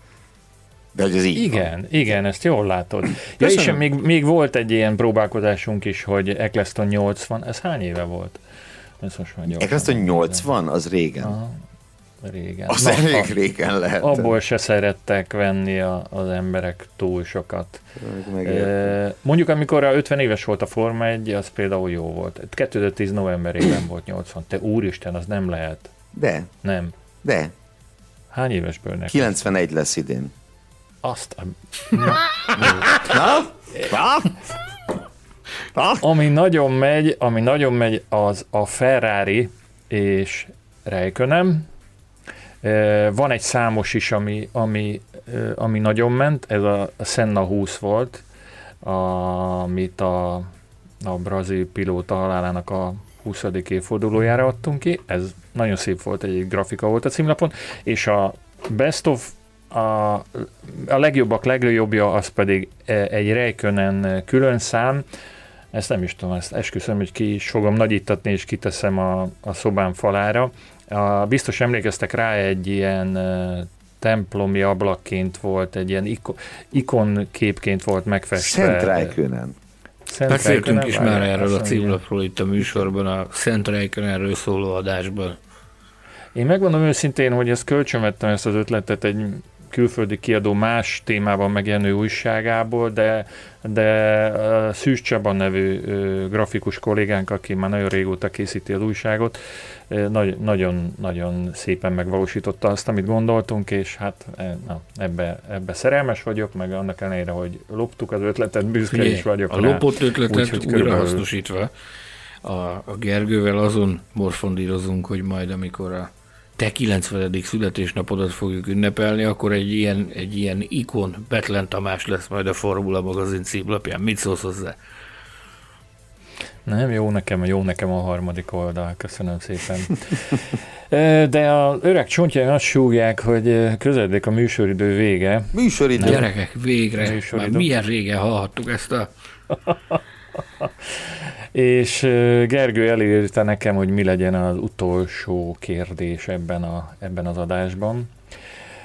De hogy ez így Igen, van. igen, ezt jól látod. Ja, és még, még volt egy ilyen próbálkozásunk is, hogy Eccleston 80, ez hány éve volt? Ez most már gyorsan. 80? Az régen. Aha, régen. Az Na, elég a, régen lehet. Abból se szerettek venni a, az emberek túl sokat. E, mondjuk amikor a 50 éves volt a Forma 1, az például jó volt. 2010 novemberében volt 80. Te úristen, az nem lehet. De. Nem. De. Hány éves bőrnek? 91 lesz idén. Azt a... Na? Na? Na? Ami nagyon megy, ami nagyon megy, az a Ferrari és Räikkönen. Van egy számos is, ami, ami, ami nagyon ment, ez a Senna 20 volt, amit a, a brazil pilóta halálának a 20. évfordulójára adtunk ki. Ez nagyon szép volt, egy grafika volt a címlapon, és a Best of a, a legjobbak legjobbja az pedig egy Räikkönen külön szám, ezt nem is tudom, ezt esküszöm, hogy ki is fogom nagyítatni, és kiteszem a, a szobám falára. A, biztos emlékeztek rá, egy ilyen templomi ablakként volt, egy ilyen ikon, ikon képként volt megfestve. Szent Rijkönen. Beszéltünk is már erről a címlapról itt a műsorban, a Szent Rijkönenről szóló adásban. Én megmondom őszintén, hogy ezt kölcsönvettem ezt az ötletet egy külföldi kiadó más témában megjelenő újságából, de, de Szűs Csaba nevű grafikus kollégánk, aki már nagyon régóta készíti az újságot, nagyon, nagyon szépen megvalósította azt, amit gondoltunk, és hát e, na, ebbe, ebbe szerelmes vagyok, meg annak ellenére, hogy loptuk az ötletet, büszke Figyelj, is vagyok. A rá, lopott ötletet úgy, újra hasznosítva a, a Gergővel azon morfondírozunk, hogy majd amikor a te 90. születésnapodat fogjuk ünnepelni, akkor egy ilyen, egy ilyen ikon Betlen Tamás lesz majd a Formula magazin címlapján. Mit szólsz hozzá? Nem, jó nekem, jó nekem a harmadik oldal, köszönöm szépen. De a öreg csontjai azt súgják, hogy közeledik a műsoridő vége. Műsoridő? Gyerekek, végre. Műsoridő. Már milyen régen hallhattuk ezt a... És Gergő elírta nekem, hogy mi legyen az utolsó kérdés ebben, a, ebben az adásban.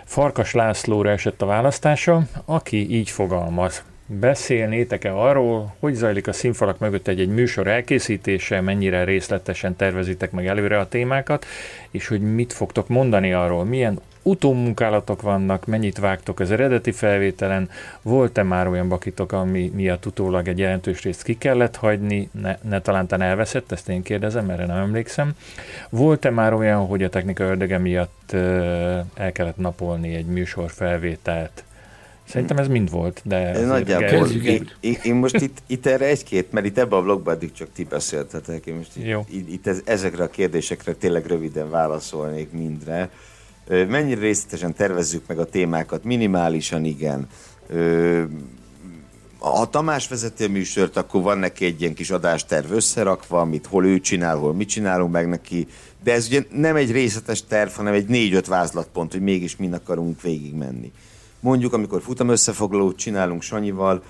Farkas Lászlóra esett a választása, aki így fogalmaz. Beszélnétek-e arról, hogy zajlik a színfalak mögött egy-egy műsor elkészítése, mennyire részletesen tervezitek meg előre a témákat, és hogy mit fogtok mondani arról, milyen utómunkálatok vannak, mennyit vágtok az eredeti felvételen, volt-e már olyan bakitok, ami miatt utólag egy jelentős részt ki kellett hagyni, ne, ne talántán elveszett, ezt én kérdezem, erre nem emlékszem. Volt-e már olyan, hogy a technika ördöge miatt el kellett napolni egy műsor felvételt, Szerintem ez mind volt, de... Nagyjából, én, én, most itt, itt erre egy-két, mert itt ebben a blogban eddig csak ti beszéltetek, én most itt, Jó. itt, itt ez, ezekre a kérdésekre tényleg röviden válaszolnék mindre. Mennyire részletesen tervezzük meg a témákat? Minimálisan igen. Ha Tamás vezeti a műsort, akkor van neki egy ilyen kis adásterv összerakva, amit hol ő csinál, hol mi csinálunk meg neki, de ez ugye nem egy részletes terv, hanem egy négy-öt vázlatpont, hogy mégis mind akarunk végigmenni. Mondjuk, amikor futam összefoglalót csinálunk Sanyival,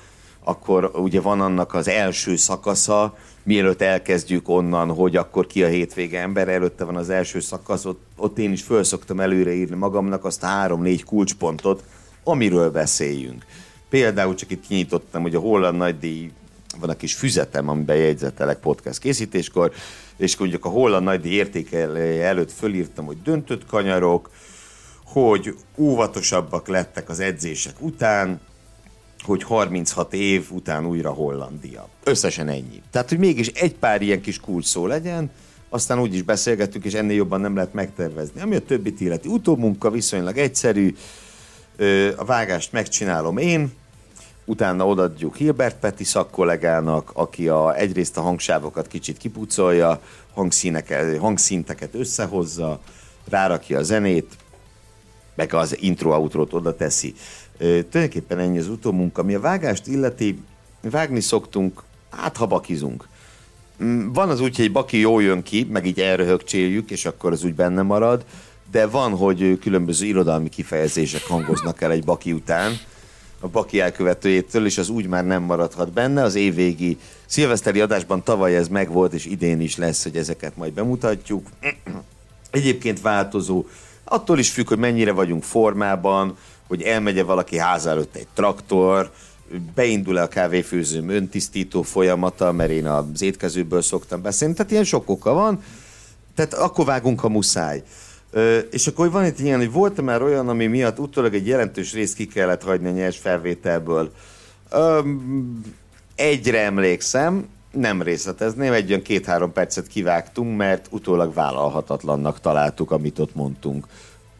akkor ugye van annak az első szakasza, mielőtt elkezdjük onnan, hogy akkor ki a hétvége ember, előtte van az első szakasz, ott, ott én is föl szoktam előre írni magamnak azt a három-négy kulcspontot, amiről beszéljünk. Például csak itt kinyitottam, hogy a holland nagydíj van a kis füzetem, amiben jegyzetelek podcast készítéskor, és mondjuk a holland nagydíj értékelője előtt fölírtam, hogy döntött kanyarok, hogy óvatosabbak lettek az edzések után, hogy 36 év után újra Hollandia. Összesen ennyi. Tehát, hogy mégis egy pár ilyen kis kulcs szó legyen, aztán úgy is beszélgettünk, és ennél jobban nem lehet megtervezni. Ami a többit illeti. Utómunka viszonylag egyszerű, a vágást megcsinálom én, utána odaadjuk Hilbert Peti szakkollégának, aki a, egyrészt a hangsávokat kicsit kipucolja, hangszíneket, hangszinteket összehozza, rárakja a zenét, meg az intro-outrót oda teszi. Tulajdonképpen ennyi az utómunka. Mi a vágást illeti, vágni szoktunk, hát ha bakizunk. Mm, van az úgy, hogy egy baki jól jön ki, meg így elröhögcséljük, és akkor az úgy benne marad, de van, hogy különböző irodalmi kifejezések hangoznak el egy baki után, a baki elkövetőjétől, és az úgy már nem maradhat benne. Az évvégi szilveszteri adásban tavaly ez megvolt, és idén is lesz, hogy ezeket majd bemutatjuk. Egyébként változó, attól is függ, hogy mennyire vagyunk formában, hogy elmegye valaki ház előtt egy traktor, beindul-e a kávéfőzőm öntisztító folyamata, mert én az étkezőből szoktam beszélni, tehát ilyen sok oka van, tehát akkor vágunk, ha muszáj. És akkor van itt ilyen, hogy volt már olyan, ami miatt utólag egy jelentős részt ki kellett hagyni a nyers felvételből. Ö, egyre emlékszem, nem részletezném, egy olyan két-három percet kivágtunk, mert utólag vállalhatatlannak találtuk, amit ott mondtunk.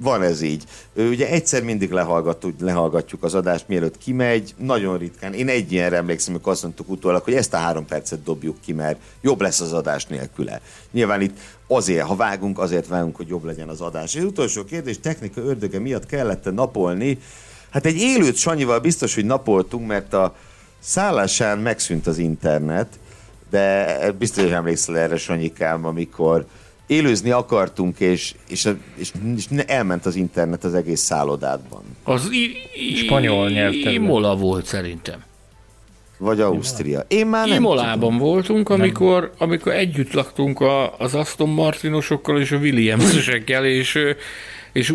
Van ez így. Ugye egyszer mindig lehallgatjuk, lehallgatjuk az adást, mielőtt kimegy, nagyon ritkán. Én egy ilyenre emlékszem, amikor azt mondtuk utólag, hogy ezt a három percet dobjuk ki, mert jobb lesz az adás nélküle. Nyilván itt azért, ha vágunk, azért vágunk, hogy jobb legyen az adás. És utolsó kérdés, technika ördöge miatt kellett napolni. Hát egy élőt Sanyival biztos, hogy napoltunk, mert a szállásán megszűnt az internet, de biztos, hogy emlékszel erre, Sanyikám, amikor élőzni akartunk, és, és, és, és elment az internet az egész szállodádban. Az i- i- spanyol nyelvterület. Imola volt szerintem. Vagy Ausztria. Én már nem Imolában tudom. voltunk, amikor, amikor együtt laktunk a, az Aston Martinosokkal és a Williamsesekkel, és, és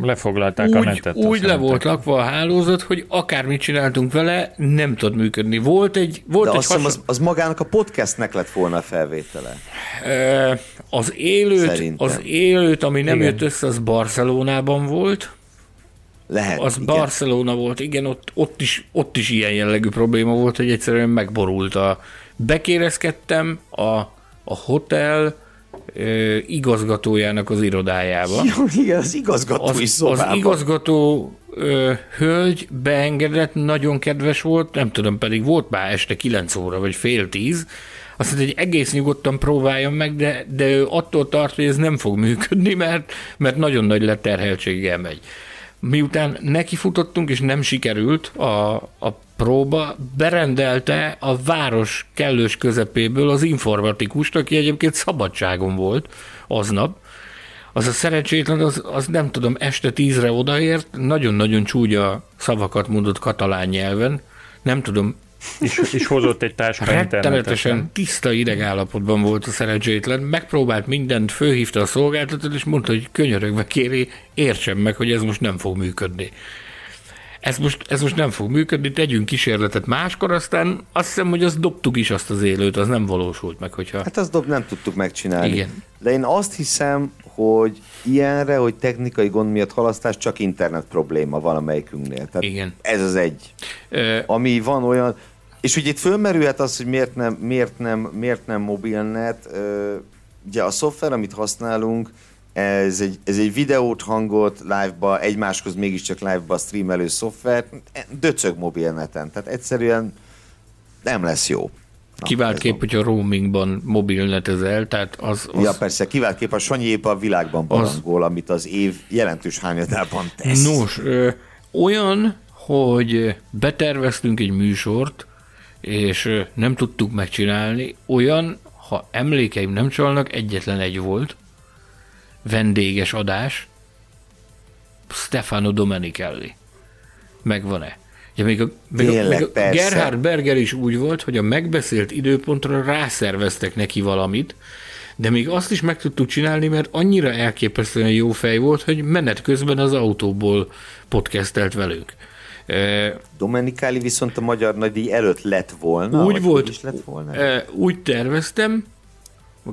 Lefoglalták úgy, a netet. Úgy le volt lakva a hálózat, hogy akármit csináltunk vele, nem tud működni. Volt egy volt De egy azt hason... az, az magának a podcastnek lett volna a felvétele. Az élőt, az élőt, ami nem igen. jött össze, az Barcelonában volt. Lehet, Az igen. Barcelona volt, igen, ott, ott, is, ott is ilyen jellegű probléma volt, hogy egyszerűen megborult a... Bekérezkedtem a, a hotel ö, igazgatójának az irodájába. Jó, igen, az igazgató az, is Az igazgató ö, hölgy beengedett, nagyon kedves volt, nem tudom, pedig volt már este 9 óra, vagy fél tíz, azt mondta, hogy egész nyugodtan próbáljon meg, de, de ő attól tart, hogy ez nem fog működni, mert, mert nagyon nagy leterheltséggel megy. Miután nekifutottunk, és nem sikerült a, a próba, berendelte a város kellős közepéből az informatikust, aki egyébként szabadságon volt aznap. Az a szerencsétlen, az, az nem tudom, este tízre odaért, nagyon-nagyon csúnya szavakat mondott katalán nyelven, nem tudom, és, és hozott egy táska Rettenetesen tiszta idegállapotban volt a szerencsétlen, megpróbált mindent, fölhívta a szolgáltatót, és mondta, hogy könyörögve kéri, értsem meg, hogy ez most nem fog működni. Ez most, ez most nem fog működni, tegyünk kísérletet máskor, aztán azt hiszem, hogy azt dobtuk is azt az élőt, az nem valósult meg, hogyha... Hát azt dob, nem tudtuk megcsinálni. Igen. De én azt hiszem, hogy ilyenre, hogy technikai gond miatt halasztás csak internet probléma valamelyikünknél. Tehát Igen. Ez az egy. Ö, Ami van olyan, és ugye itt fölmerülhet az, hogy miért nem, miért nem, miért nem mobilnet. Ugye a szoftver, amit használunk, ez egy, ez egy videót, hangot live-ba, egymáshoz mégiscsak live-ba streamelő szoftver, döcög mobilneten. Tehát egyszerűen nem lesz jó. Na, ez kép, van. hogyha roamingban mobilnetezel, tehát az, az Ja, persze, kivált kép a Sanyi épp a világban barangol, amit az év jelentős hányadában tesz. Nos, ö, olyan, hogy beterveztünk egy műsort, és nem tudtuk megcsinálni, olyan, ha emlékeim nem csalnak, egyetlen egy volt, vendéges adás, Stefano Domenichelli. Megvan-e? Ja, még a, még a, Tényleg, még a persze. Gerhard Berger is úgy volt, hogy a megbeszélt időpontra rászerveztek neki valamit, de még azt is meg tudtuk csinálni, mert annyira elképesztően jó fej volt, hogy menet közben az autóból podcastelt velünk. E, Domenikáli viszont a magyar nagydíj előtt lett volna. úgy volt, Is lett volna? e, úgy terveztem,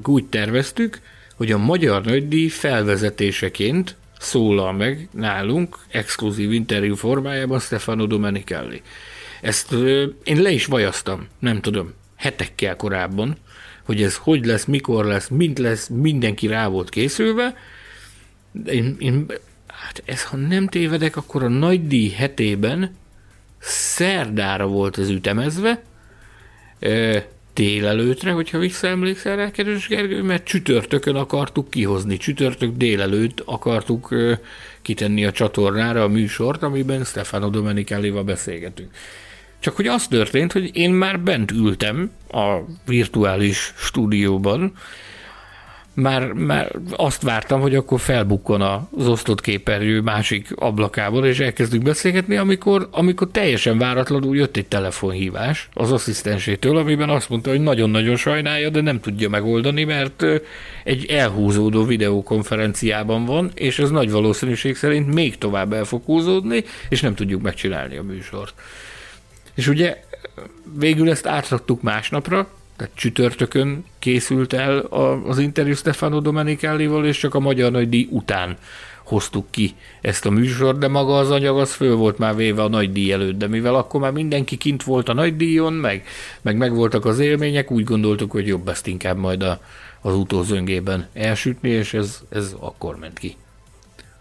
úgy terveztük, hogy a magyar nagydíj felvezetéseként szólal meg nálunk exkluzív interjú formájában Stefano Domenichelli. Ezt ö, én le is vajaztam, nem tudom, hetekkel korábban, hogy ez hogy lesz, mikor lesz, mint lesz, mindenki rá volt készülve. Én, én, hát ez, ha nem tévedek, akkor a nagydíj hetében szerdára volt ez ütemezve, délelőtre, hogyha visszaemlékszel rá, kedves Gergő, mert csütörtökön akartuk kihozni, csütörtök délelőtt akartuk kitenni a csatornára a műsort, amiben Stefano Domenichellival beszélgetünk. Csak hogy az történt, hogy én már bent ültem a virtuális stúdióban, már, már azt vártam, hogy akkor felbukkon az osztott képernyő másik ablakából, és elkezdünk beszélgetni, amikor, amikor teljesen váratlanul jött egy telefonhívás az asszisztensétől, amiben azt mondta, hogy nagyon-nagyon sajnálja, de nem tudja megoldani, mert egy elhúzódó videokonferenciában van, és ez nagy valószínűség szerint még tovább el fog húzódni, és nem tudjuk megcsinálni a műsort. És ugye végül ezt átraktuk másnapra, tehát csütörtökön készült el az interjú Stefano Domenichellival, és csak a Magyar Nagydíj után hoztuk ki ezt a műsort, de maga az anyag az föl volt már véve a nagydíj előtt, de mivel akkor már mindenki kint volt a nagydíjon, meg, meg megvoltak az élmények, úgy gondoltuk, hogy jobb ezt inkább majd a, az utózöngében elsütni, és ez, ez akkor ment ki.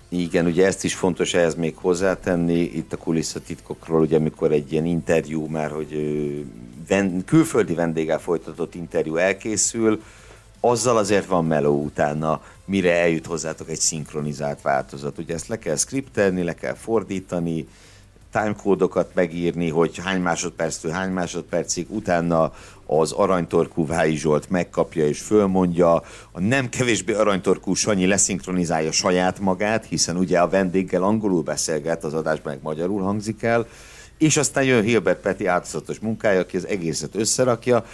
Igen, ugye ezt is fontos ehhez még hozzátenni, itt a kulisszatitkokról, ugye amikor egy ilyen interjú már, hogy külföldi vendéggel folytatott interjú elkészül, azzal azért van meló utána, mire eljut hozzátok egy szinkronizált változat. Ugye ezt le kell skriptelni, le kell fordítani, timekódokat megírni, hogy hány másodperctől hány másodpercig, utána az aranytorkú Vályi Zsolt megkapja és fölmondja, a nem kevésbé aranytorkú Sanyi leszinkronizálja saját magát, hiszen ugye a vendéggel angolul beszélget, az adásban meg magyarul hangzik el, és aztán jön Hilbert Peti áldozatos munkája, aki az egészet összerakja,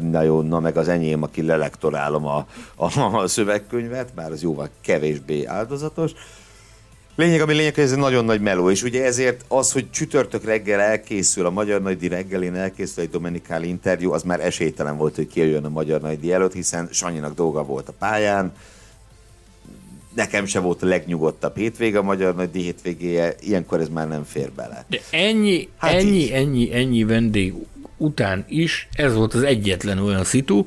na jó, na meg az enyém, aki lelektorálom a, a, a szövegkönyvet, bár az jóval kevésbé áldozatos. Lényeg, ami lényeg, hogy ez egy nagyon nagy meló, és ugye ezért az, hogy csütörtök reggel elkészül, a Magyar Nagydi reggelén elkészül egy Domenikáli interjú, az már esélytelen volt, hogy kijöjjön a Magyar Nagydi előtt, hiszen Sanyinak dolga volt a pályán, nekem se volt a legnyugodtabb hétvége a Magyar Nagydi hétvégéje, ilyenkor ez már nem fér bele. De ennyi, hát ennyi, így. ennyi, ennyi vendég után is ez volt az egyetlen olyan szitu,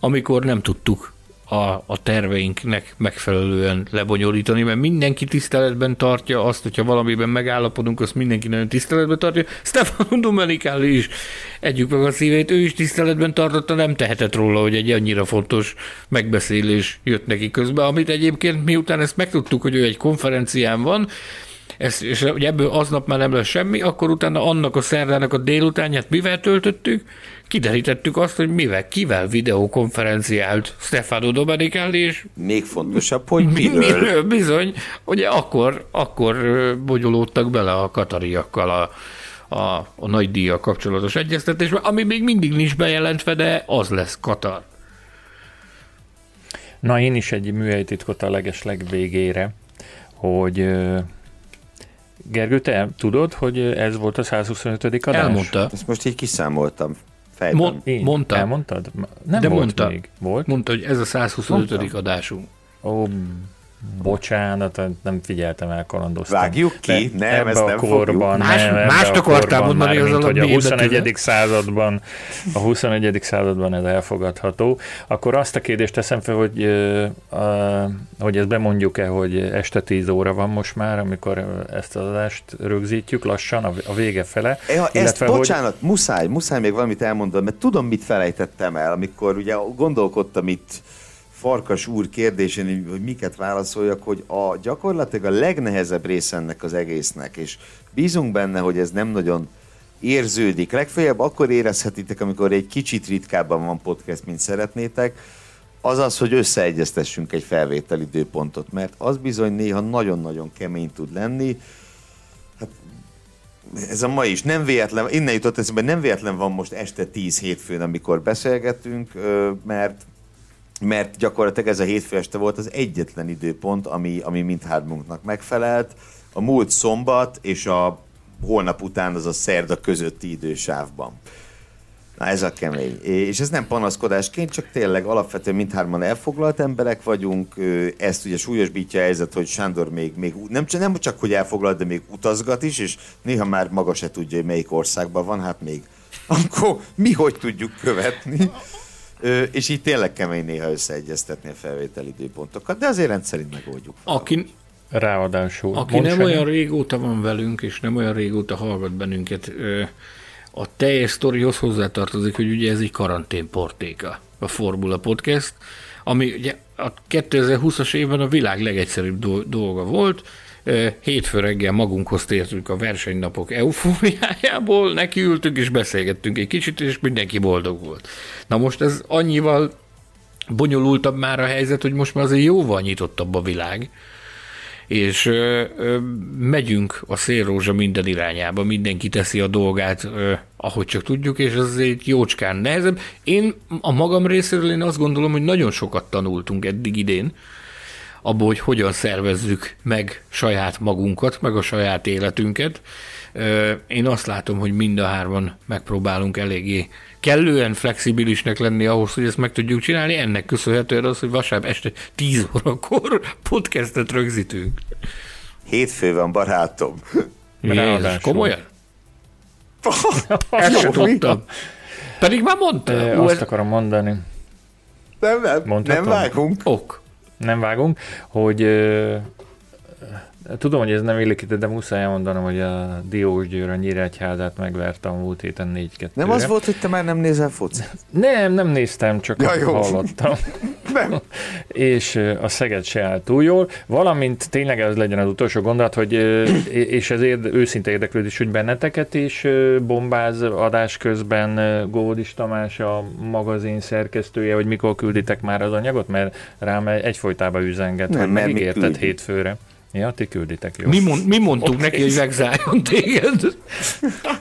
amikor nem tudtuk a, a terveinknek megfelelően lebonyolítani, mert mindenki tiszteletben tartja azt, hogyha valamiben megállapodunk, azt mindenki nagyon tiszteletben tartja. Stefano Domenicali is együk meg a szívét, ő is tiszteletben tartotta, nem tehetett róla, hogy egy annyira fontos megbeszélés jött neki közben, amit egyébként miután ezt megtudtuk, hogy ő egy konferencián van, ez, és ebből aznap már nem lesz semmi, akkor utána annak a szerdának a délutánját mivel töltöttük? Kiderítettük azt, hogy mivel, kivel videokonferenciált Stefano Domenicali, és Még fontosabb, hogy mi- miről. miről bizony, ugye akkor, akkor bonyolódtak bele a katariakkal a, a, a nagy díjjal kapcsolatos egyeztetésbe, ami még mindig nincs bejelentve, de az lesz Katar. Na, én is egy műhelytitkot a leges legvégére, hogy Gergő, te tudod, hogy ez volt a 125. adás? Elmondta. Ezt most így kiszámoltam fejben. Mond, Én? mondta. Elmondtad? Nem De volt mondta. még. Volt? Mondta, hogy ez a 125. Mondtam. adásunk. Ó, bocsánat, nem figyeltem el, kalandoztam. Vágjuk ki? De Nem, ebbe ezt a nem korban, Más- nem, ebbe mást akartál korban mondani, már, mint a hogy a B 21. betűvel. században, a 21. században ez elfogadható. Akkor azt a kérdést teszem fel, hogy, hogy ezt bemondjuk-e, hogy este 10 óra van most már, amikor ezt az adást rögzítjük lassan, a, vége fele. Ja, ezt, illetve, bocsánat, hogy... muszáj, muszáj még valamit elmondani, mert tudom, mit felejtettem el, amikor ugye gondolkodtam itt Farkas úr kérdésén, hogy miket válaszoljak, hogy a gyakorlatilag a legnehezebb része ennek az egésznek, és bízunk benne, hogy ez nem nagyon érződik. Legfeljebb akkor érezhetitek, amikor egy kicsit ritkábban van podcast, mint szeretnétek, az az, hogy összeegyeztessünk egy felvételi időpontot, mert az bizony néha nagyon-nagyon kemény tud lenni, ez a ma is nem véletlen, innen jutott eszembe, nem véletlen van most este 10 hétfőn, amikor beszélgetünk, mert mert gyakorlatilag ez a hétfő este volt az egyetlen időpont, ami, ami mindhármunknak megfelelt. A múlt szombat és a holnap után az a szerda közötti idősávban. Na ez a kemény. És ez nem panaszkodásként, csak tényleg alapvetően mindhárman elfoglalt emberek vagyunk. Ezt ugye súlyosbítja a helyzet, hogy Sándor még, még nem, csak- nem csak, hogy elfoglalt, de még utazgat is, és néha már maga se tudja, hogy melyik országban van, hát még akkor mi hogy tudjuk követni. Ö, és így tényleg kemény néha összeegyeztetni a felvételi időpontokat, de azért rendszerint megoldjuk. Aki, Ráadásul. aki nem Sanyi. olyan régóta van velünk, és nem olyan régóta hallgat bennünket, a teljes sztorihoz hozzátartozik, hogy ugye ez egy karanténportéka, a Formula Podcast, ami ugye a 2020-as évben a világ legegyszerűbb do- dolga volt, Hétfő reggel magunkhoz tértünk a versenynapok eufóriájából, nekiültünk és beszélgettünk egy kicsit, és mindenki boldog volt. Na most ez annyival bonyolultabb már a helyzet, hogy most már azért jóval nyitottabb a világ, és ö, ö, megyünk a szélrózsa minden irányába, mindenki teszi a dolgát, ö, ahogy csak tudjuk, és ez egy jócskán nehezebb. Én a magam részéről én azt gondolom, hogy nagyon sokat tanultunk eddig idén, abból, hogy hogyan szervezzük meg saját magunkat, meg a saját életünket. Én azt látom, hogy mind a hárman megpróbálunk eléggé kellően flexibilisnek lenni ahhoz, hogy ezt meg tudjuk csinálni. Ennek köszönhetően az, hogy vasárnap este 10 órakor podcastet rögzítünk. Hétfő van, barátom. Jézus, komolyan? Ezt sem tudtam. Pedig már mondta. Azt akarom mondani, Nem, nem, nem vágunk. ok. Nem vágunk, hogy tudom, hogy ez nem illik ide, de muszáj elmondanom, hogy a Diós Győr a Nyíregyházát megverte a múlt héten 4 2 Nem az volt, hogy te már nem nézel focit? Nem, nem néztem, csak Ja, jó. hallottam. Nem. és a Szeged se áll túl jól, valamint tényleg ez legyen az utolsó gondolat, hogy és ez érde, őszinte érdeklődés, hogy benneteket is bombáz adás közben ö, Gódis Tamás a magazin szerkesztője, hogy mikor külditek már az anyagot, mert rám egyfolytában üzenget, Nem, hogy megígérted hétfőre. Ja, ti külditek, jó. Mi, mond, mi mondtuk Oké. neki, hogy megzálljon téged?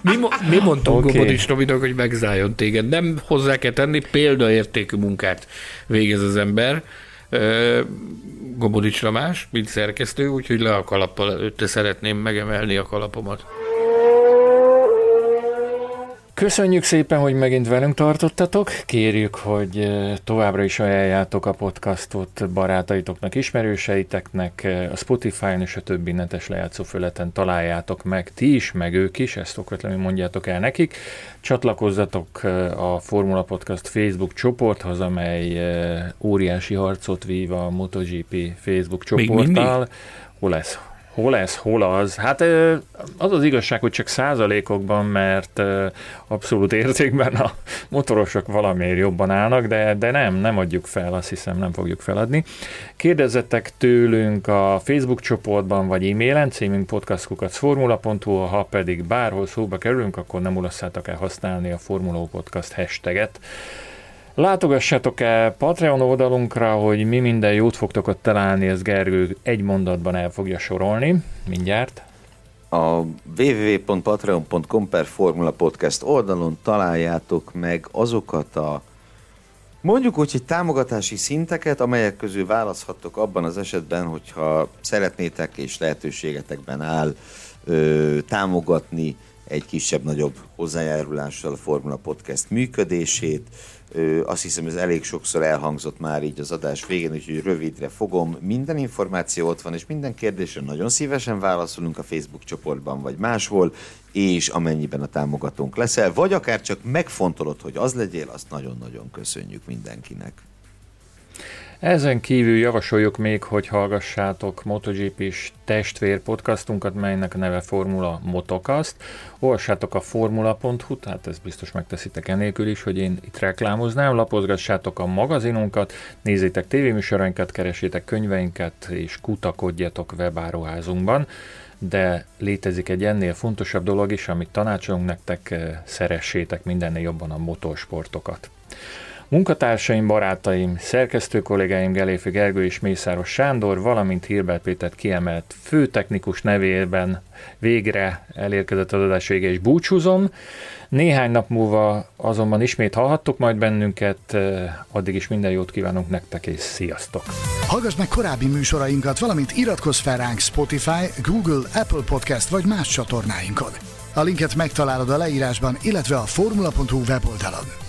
Mi, mo- mi mondtuk Oké. okay. Gomodis Robinak, hogy megzálljon téged? Nem hozzá kell tenni, példaértékű munkát végez az ember. Ö, Gomodics Tamás, mint szerkesztő, úgyhogy le a kalappal előtte szeretném megemelni a kalapomat. Köszönjük szépen, hogy megint velünk tartottatok. Kérjük, hogy eh, továbbra is ajánljátok a podcastot barátaitoknak, ismerőseiteknek. Eh, A Spotify-on és a többi netes lejátszó föleten találjátok meg ti is, meg ők is, ezt okvetlenül mondjátok el nekik. Csatlakozzatok eh, a Formula Podcast Facebook csoporthoz, amely óriási harcot vív a MotoGP Facebook csoporttal. Hol lesz? Hol ez, hol az? Hát az az igazság, hogy csak százalékokban, mert abszolút értékben a motorosok valamiért jobban állnak, de, de nem, nem adjuk fel, azt hiszem nem fogjuk feladni. Kérdezzetek tőlünk a Facebook csoportban vagy e-mailen, címünk podcastkukacformula.hu, ha pedig bárhol szóba kerülünk, akkor nem ulasszátok el használni a Formula Podcast hashtaget. Látogassatok el Patreon oldalunkra, hogy mi minden jót fogtok ott találni, ez Gergő egy mondatban el fogja sorolni, mindjárt. A www.patreon.com per Formula Podcast oldalon találjátok meg azokat a mondjuk úgy, hogy támogatási szinteket, amelyek közül választhattok abban az esetben, hogyha szeretnétek és lehetőségetekben áll ö, támogatni egy kisebb-nagyobb hozzájárulással a Formula Podcast működését. Azt hiszem, ez elég sokszor elhangzott már így az adás végén, úgyhogy rövidre fogom. Minden információ ott van, és minden kérdésre nagyon szívesen válaszolunk a Facebook csoportban, vagy máshol, és amennyiben a támogatónk leszel, vagy akár csak megfontolod, hogy az legyél, azt nagyon-nagyon köszönjük mindenkinek. Ezen kívül javasoljuk még, hogy hallgassátok MotoGP és testvér podcastunkat, melynek neve Formula Motocast. Olvassátok a formula.hu, tehát ezt biztos megteszitek enélkül is, hogy én itt reklámoznám. Lapozgassátok a magazinunkat, nézzétek tévéműsorainkat, keresétek könyveinket, és kutakodjatok webáruházunkban de létezik egy ennél fontosabb dolog is, amit tanácsolunk nektek, szeressétek mindennél jobban a motorsportokat. Munkatársaim, barátaim, szerkesztő kollégáim Geléfi Gergő és Mészáros Sándor, valamint Hirbert Péter kiemelt főtechnikus nevében végre elérkezett az adás vége és búcsúzom. Néhány nap múlva azonban ismét hallhattok majd bennünket, addig is minden jót kívánunk nektek, és sziasztok! Hallgass meg korábbi műsorainkat, valamint iratkozz fel ránk Spotify, Google, Apple Podcast vagy más csatornáinkon. A linket megtalálod a leírásban, illetve a formula.hu weboldalon.